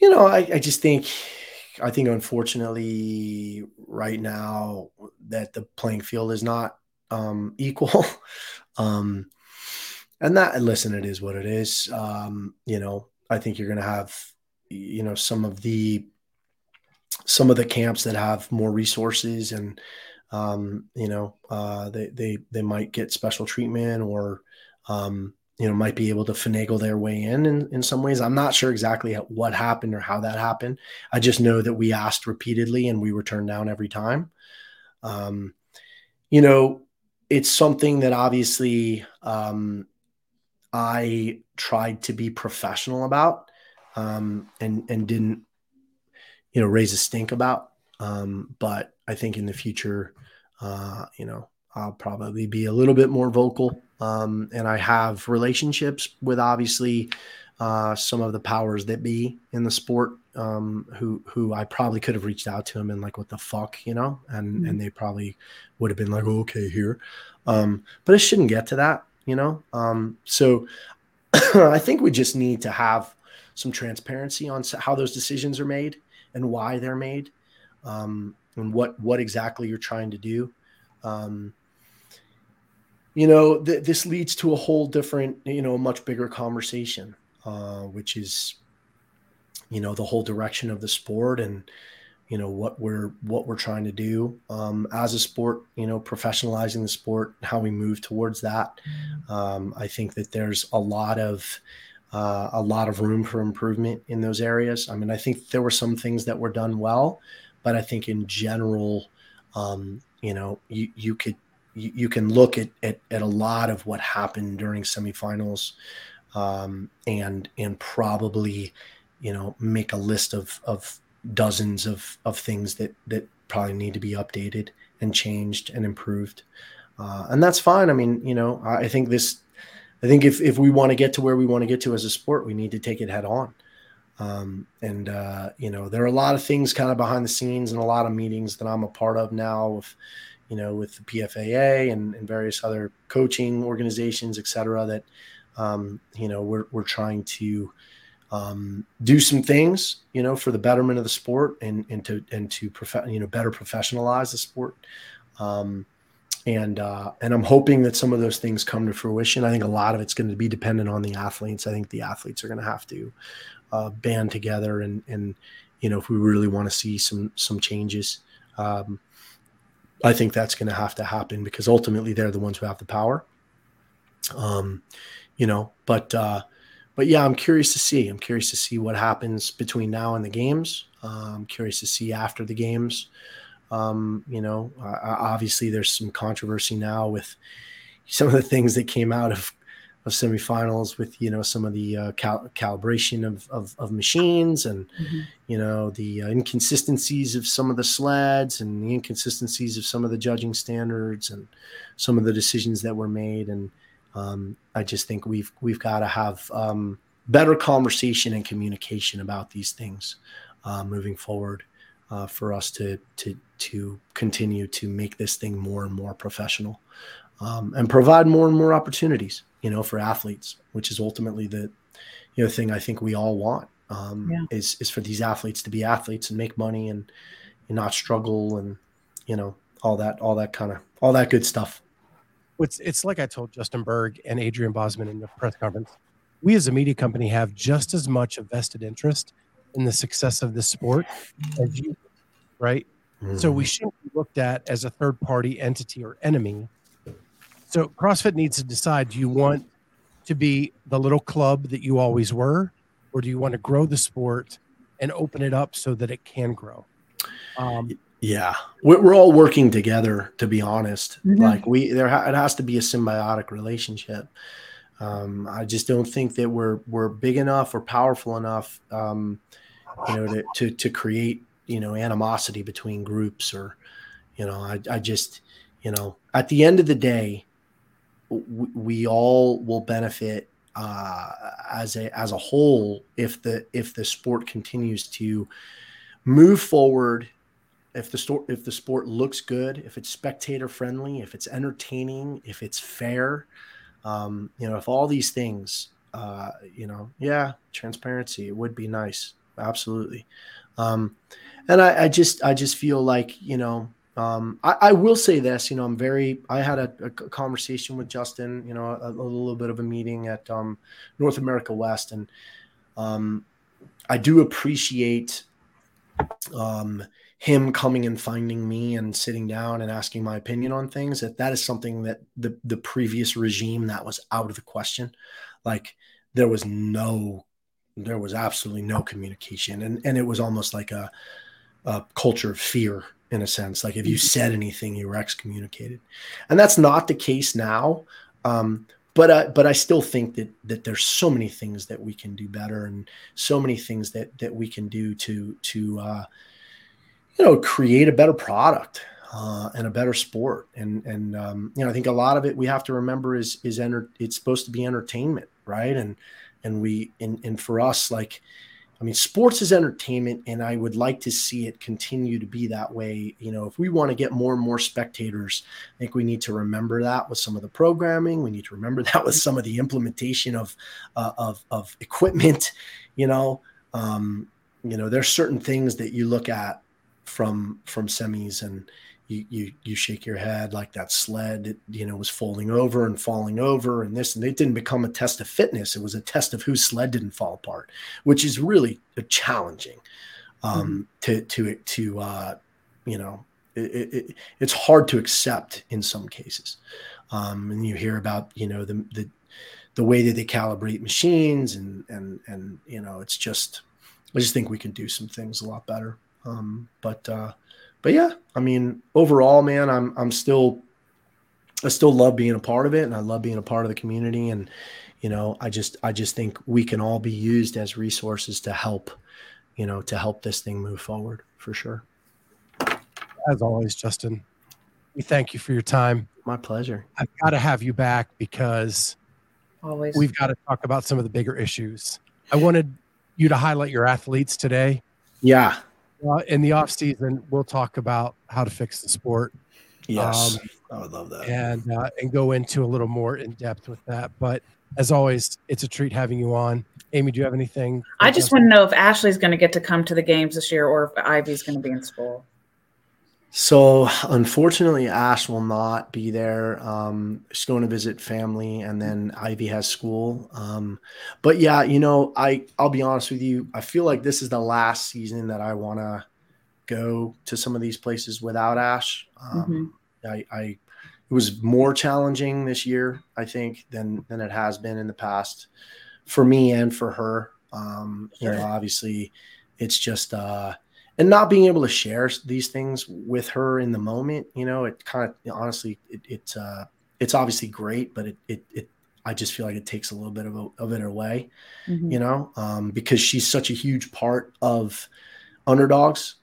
you know, I, I just think, I think unfortunately, right now that the playing field is not um, equal. um, and that, listen, it is what it is. Um, you know, I think you're going to have, you know, some of the some of the camps that have more resources and um, you know uh, they they they might get special treatment or um, you know might be able to finagle their way in, in in some ways. I'm not sure exactly what happened or how that happened. I just know that we asked repeatedly and we were turned down every time. Um, you know, it's something that obviously um, I tried to be professional about um, and and didn't you know raise a stink about. Um, but I think in the future, uh, you know, I'll probably be a little bit more vocal. Um, and I have relationships with obviously uh, some of the powers that be in the sport um, who who I probably could have reached out to them and like what the fuck you know? And Mhm. and they probably would have been like oh, okay here. Um, but it shouldn't get to that you know? Um, so I think we just need to have some transparency on how those decisions are made and why they're made um, and what what exactly you're trying to do. Um, you know th- this leads to a whole different you know much bigger conversation uh, which is you know the whole direction of the sport and you know what we're what we're trying to do um, as a sport you know professionalizing the sport how we move towards that. Um, i think that there's a lot of uh, a lot of room for improvement in those areas. I mean i think there were some things that were done well but i think in general um, you know you, you could you, you can look at, at at a lot of what happened during semifinals um, and and probably you know make a list of of dozens of of things that that probably need to be updated and changed and improved. Uh, and that's fine. I mean you know i, I think this i think if if we want to get to where we want to get to as a sport we need to take it head on. Um, and uh, you know there are a lot of things kind of behind the scenes and a lot of meetings that i'm a part of now with you know with the pfaa and, and various other coaching organizations et cetera that um, you know we're, we're trying to um, do some things you know for the betterment of the sport and and to and to prof- you know better professionalize the sport um, and uh, and I'm hoping that some of those things come to fruition. I think a lot of it's going to be dependent on the athletes. I think the athletes are going to have to uh, band together and and you know if we really want to see some some changes, um, I think that's going to have to happen because ultimately they're the ones who have the power. Um, you know, but uh, but yeah, I'm curious to see. I'm curious to see what happens between now and the games. Uh, I'm curious to see after the games. Um, you know, uh, obviously there's some controversy now with some of the things that came out of, of semifinals with, you know, some of the uh, cal- calibration of, of, of, machines and, Mhm. you know, the uh, inconsistencies of some of the sleds and the inconsistencies of some of the judging standards and some of the decisions that were made. And um, I just think we've, we've got to have um, better conversation and communication about these things uh, moving forward. Uh, for us to to to continue to make this thing more and more professional um, and provide more and more opportunities you know for athletes which is ultimately the you know thing i think we all want um, Yeah. is is for these athletes to be athletes and make money and, and not struggle and you know all that all that kind of all that good stuff it's it's like I told Justin Berg and Adrian Bozman in the press conference. We as a media company have just as much a vested interest in the success of this sport as you, right? Mm-hmm. So we shouldn't be looked at as a third party entity or enemy. So CrossFit needs to decide: Do you want to be the little club that you always were, or do you want to grow the sport and open it up so that it can grow? Um, yeah, we're all working together. To be honest, mm-hmm. like we there, ha- it has to be a symbiotic relationship. Um, I just don't think that we're we're big enough or powerful enough, um, you know, to, to to create you know animosity between groups or, you know, I I just you know at the end of the day, we, all will benefit uh, as a as a whole if the if the sport continues to move forward if the store if the sport looks good if it's spectator friendly if it's entertaining if it's fair um, you know if all these things uh, you know yeah transparency it would be nice. Absolutely. Um, and I, I just i just feel like you know um, I, I, will say this, you know, I'm very, I had a, a conversation with Justin, you know, a, a, little bit of a meeting at um, North America West. And um, I do appreciate um, him coming and finding me and sitting down and asking my opinion on things. That that is something that the, the previous regime that was out of the question. Like there was no, there was absolutely no communication. And, and it was almost like a, a culture of fear in a sense. Like if you mm-hmm. said anything, you were excommunicated, and that's not the case now. Um, but uh, but I still think that that there's so many things that we can do better, and so many things that that we can do to to uh, you know create a better product uh, and a better sport. And and um, you know I think a lot of it we have to remember is is enter- it's supposed to be entertainment, right? And and we and and for us like I mean, sports is entertainment, and I would like to see it continue to be that way. You know, if we want to get more and more spectators, I think we need to remember that with some of the programming. We need to remember that with some of the implementation of uh, of, of equipment. You know, um, you know, there's certain things that you look at from from semis and you, you you shake your head like that sled you know was falling over and falling over and this and it didn't become a test of fitness. It was a test of whose sled didn't fall apart which is really challenging um, mm-hmm. to to to uh, you know it, it, it's hard to accept in some cases. Um, and you hear about you know the the the way that they calibrate machines and and and you know it's just I just think we can do some things a lot better. Um, but uh, but yeah, I mean, overall, man, I'm I'm still I still love being a part of it and I love being a part of the community and you know, I just I just think we can all be used as resources to help, you know, to help this thing move forward for sure. As always, Justin, we thank you for your time. My pleasure. I've got to have you back because always we've got to talk about some of the bigger issues. I wanted you to highlight your athletes today. Yeah. Uh, in the off season, we'll talk about how to fix the sport. Yes, um, I would love that, and uh, and go into a little more in depth with that. But as always, it's a treat having you on. Amy, do you have anything? I just want to know if Ashley's going to get to come to the games this year, or if Ivy's going to be in school. So unfortunately, Ash will not be there. Um, she's going to visit family, and then Ivy has school. Um, but yeah, you know, I I'll be honest with you. I feel like this is the last season that I want to go to some of these places without Ash. Um, mm-hmm. I, I it was more challenging this year, I think, than than it has been in the past for me and for her. Um, sure. You know, obviously, it's just. Uh, and not being able to share these things with her in the moment, you know, it kind of honestly, it, it uh, it's obviously great, but it, it, it, I just feel like it takes a little bit of, a, of it away, mm-hmm. you know, um, because she's such a huge part of underdogs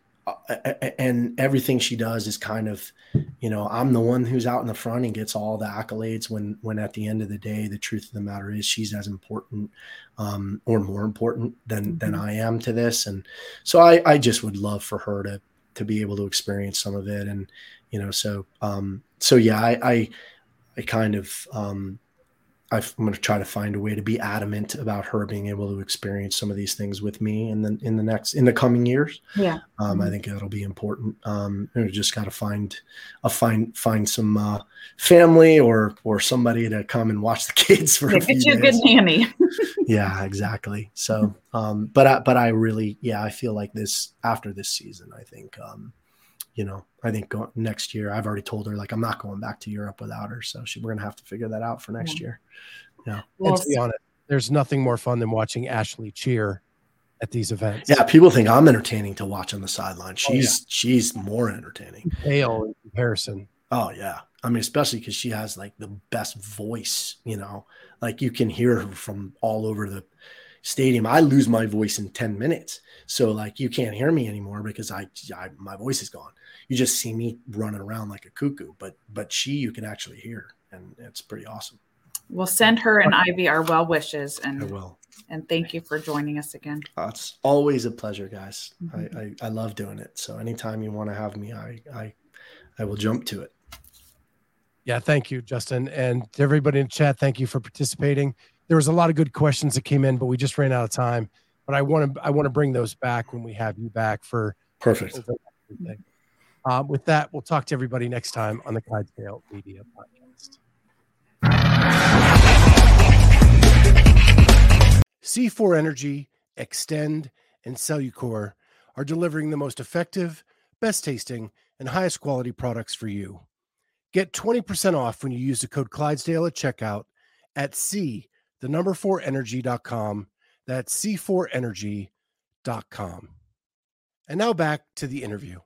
and everything she does is kind of you know i'm the one who's out in the front and gets all the accolades when when at the end of the day the truth of the matter is she's as important um, or more important than mm-hmm. than i am to this and so i i just would love for her to to be able to experience some of it and you know so um so yeah i i, I kind of um I'm going to try to find a way to be adamant about her being able to experience some of these things with me in the in the next in the coming years. Yeah, um, I think that'll be important. Um, we just got to find a find find some uh, family or or somebody to come and watch the kids for yeah, a few get you a days. good nanny. yeah, exactly. So, um, but I, but I really, yeah, I feel like this after this season, I think, um, you know, I think go, next year, I've already told her like I'm not going back to Europe without her, so she, we're gonna have to figure that out for next Yeah. year. Yeah, and to be honest, there's nothing more fun than watching Ashley cheer at these events. yeah. People think I'm entertaining to watch on the sideline. Oh, yeah. She's she's more entertaining. Pale in comparison. Oh yeah. I mean, especially because she has like the best voice, you know, like you can hear her from all over the stadium. I lose my voice in 10 minutes. So like you can't hear me anymore because I, I my voice is gone. You just see me running around like a cuckoo, but but she you can actually hear and it's pretty awesome. We'll send her and Ivy our well wishes and I and will. and thank you for joining us again. Uh, it's always a pleasure, guys. Mhm. I, I I love doing it. So anytime you want to have me, I I I will jump to it. Yeah, thank you, Justin. And to everybody in chat, thank you for participating. There was a lot of good questions that came in, but we just ran out of time. But I want to I want to bring those back when we have you back for Perfect. Um, with that, we'll talk to everybody next time on the Clydesdale Media Podcast. C4 Energy, Xtend, and Cellucor are delivering the most effective, best tasting, and highest quality products for you. Get 20% off when you use the code Clydesdale at checkout at C, the number 4 energy.com. That's C4energy.com. And now back to the interview.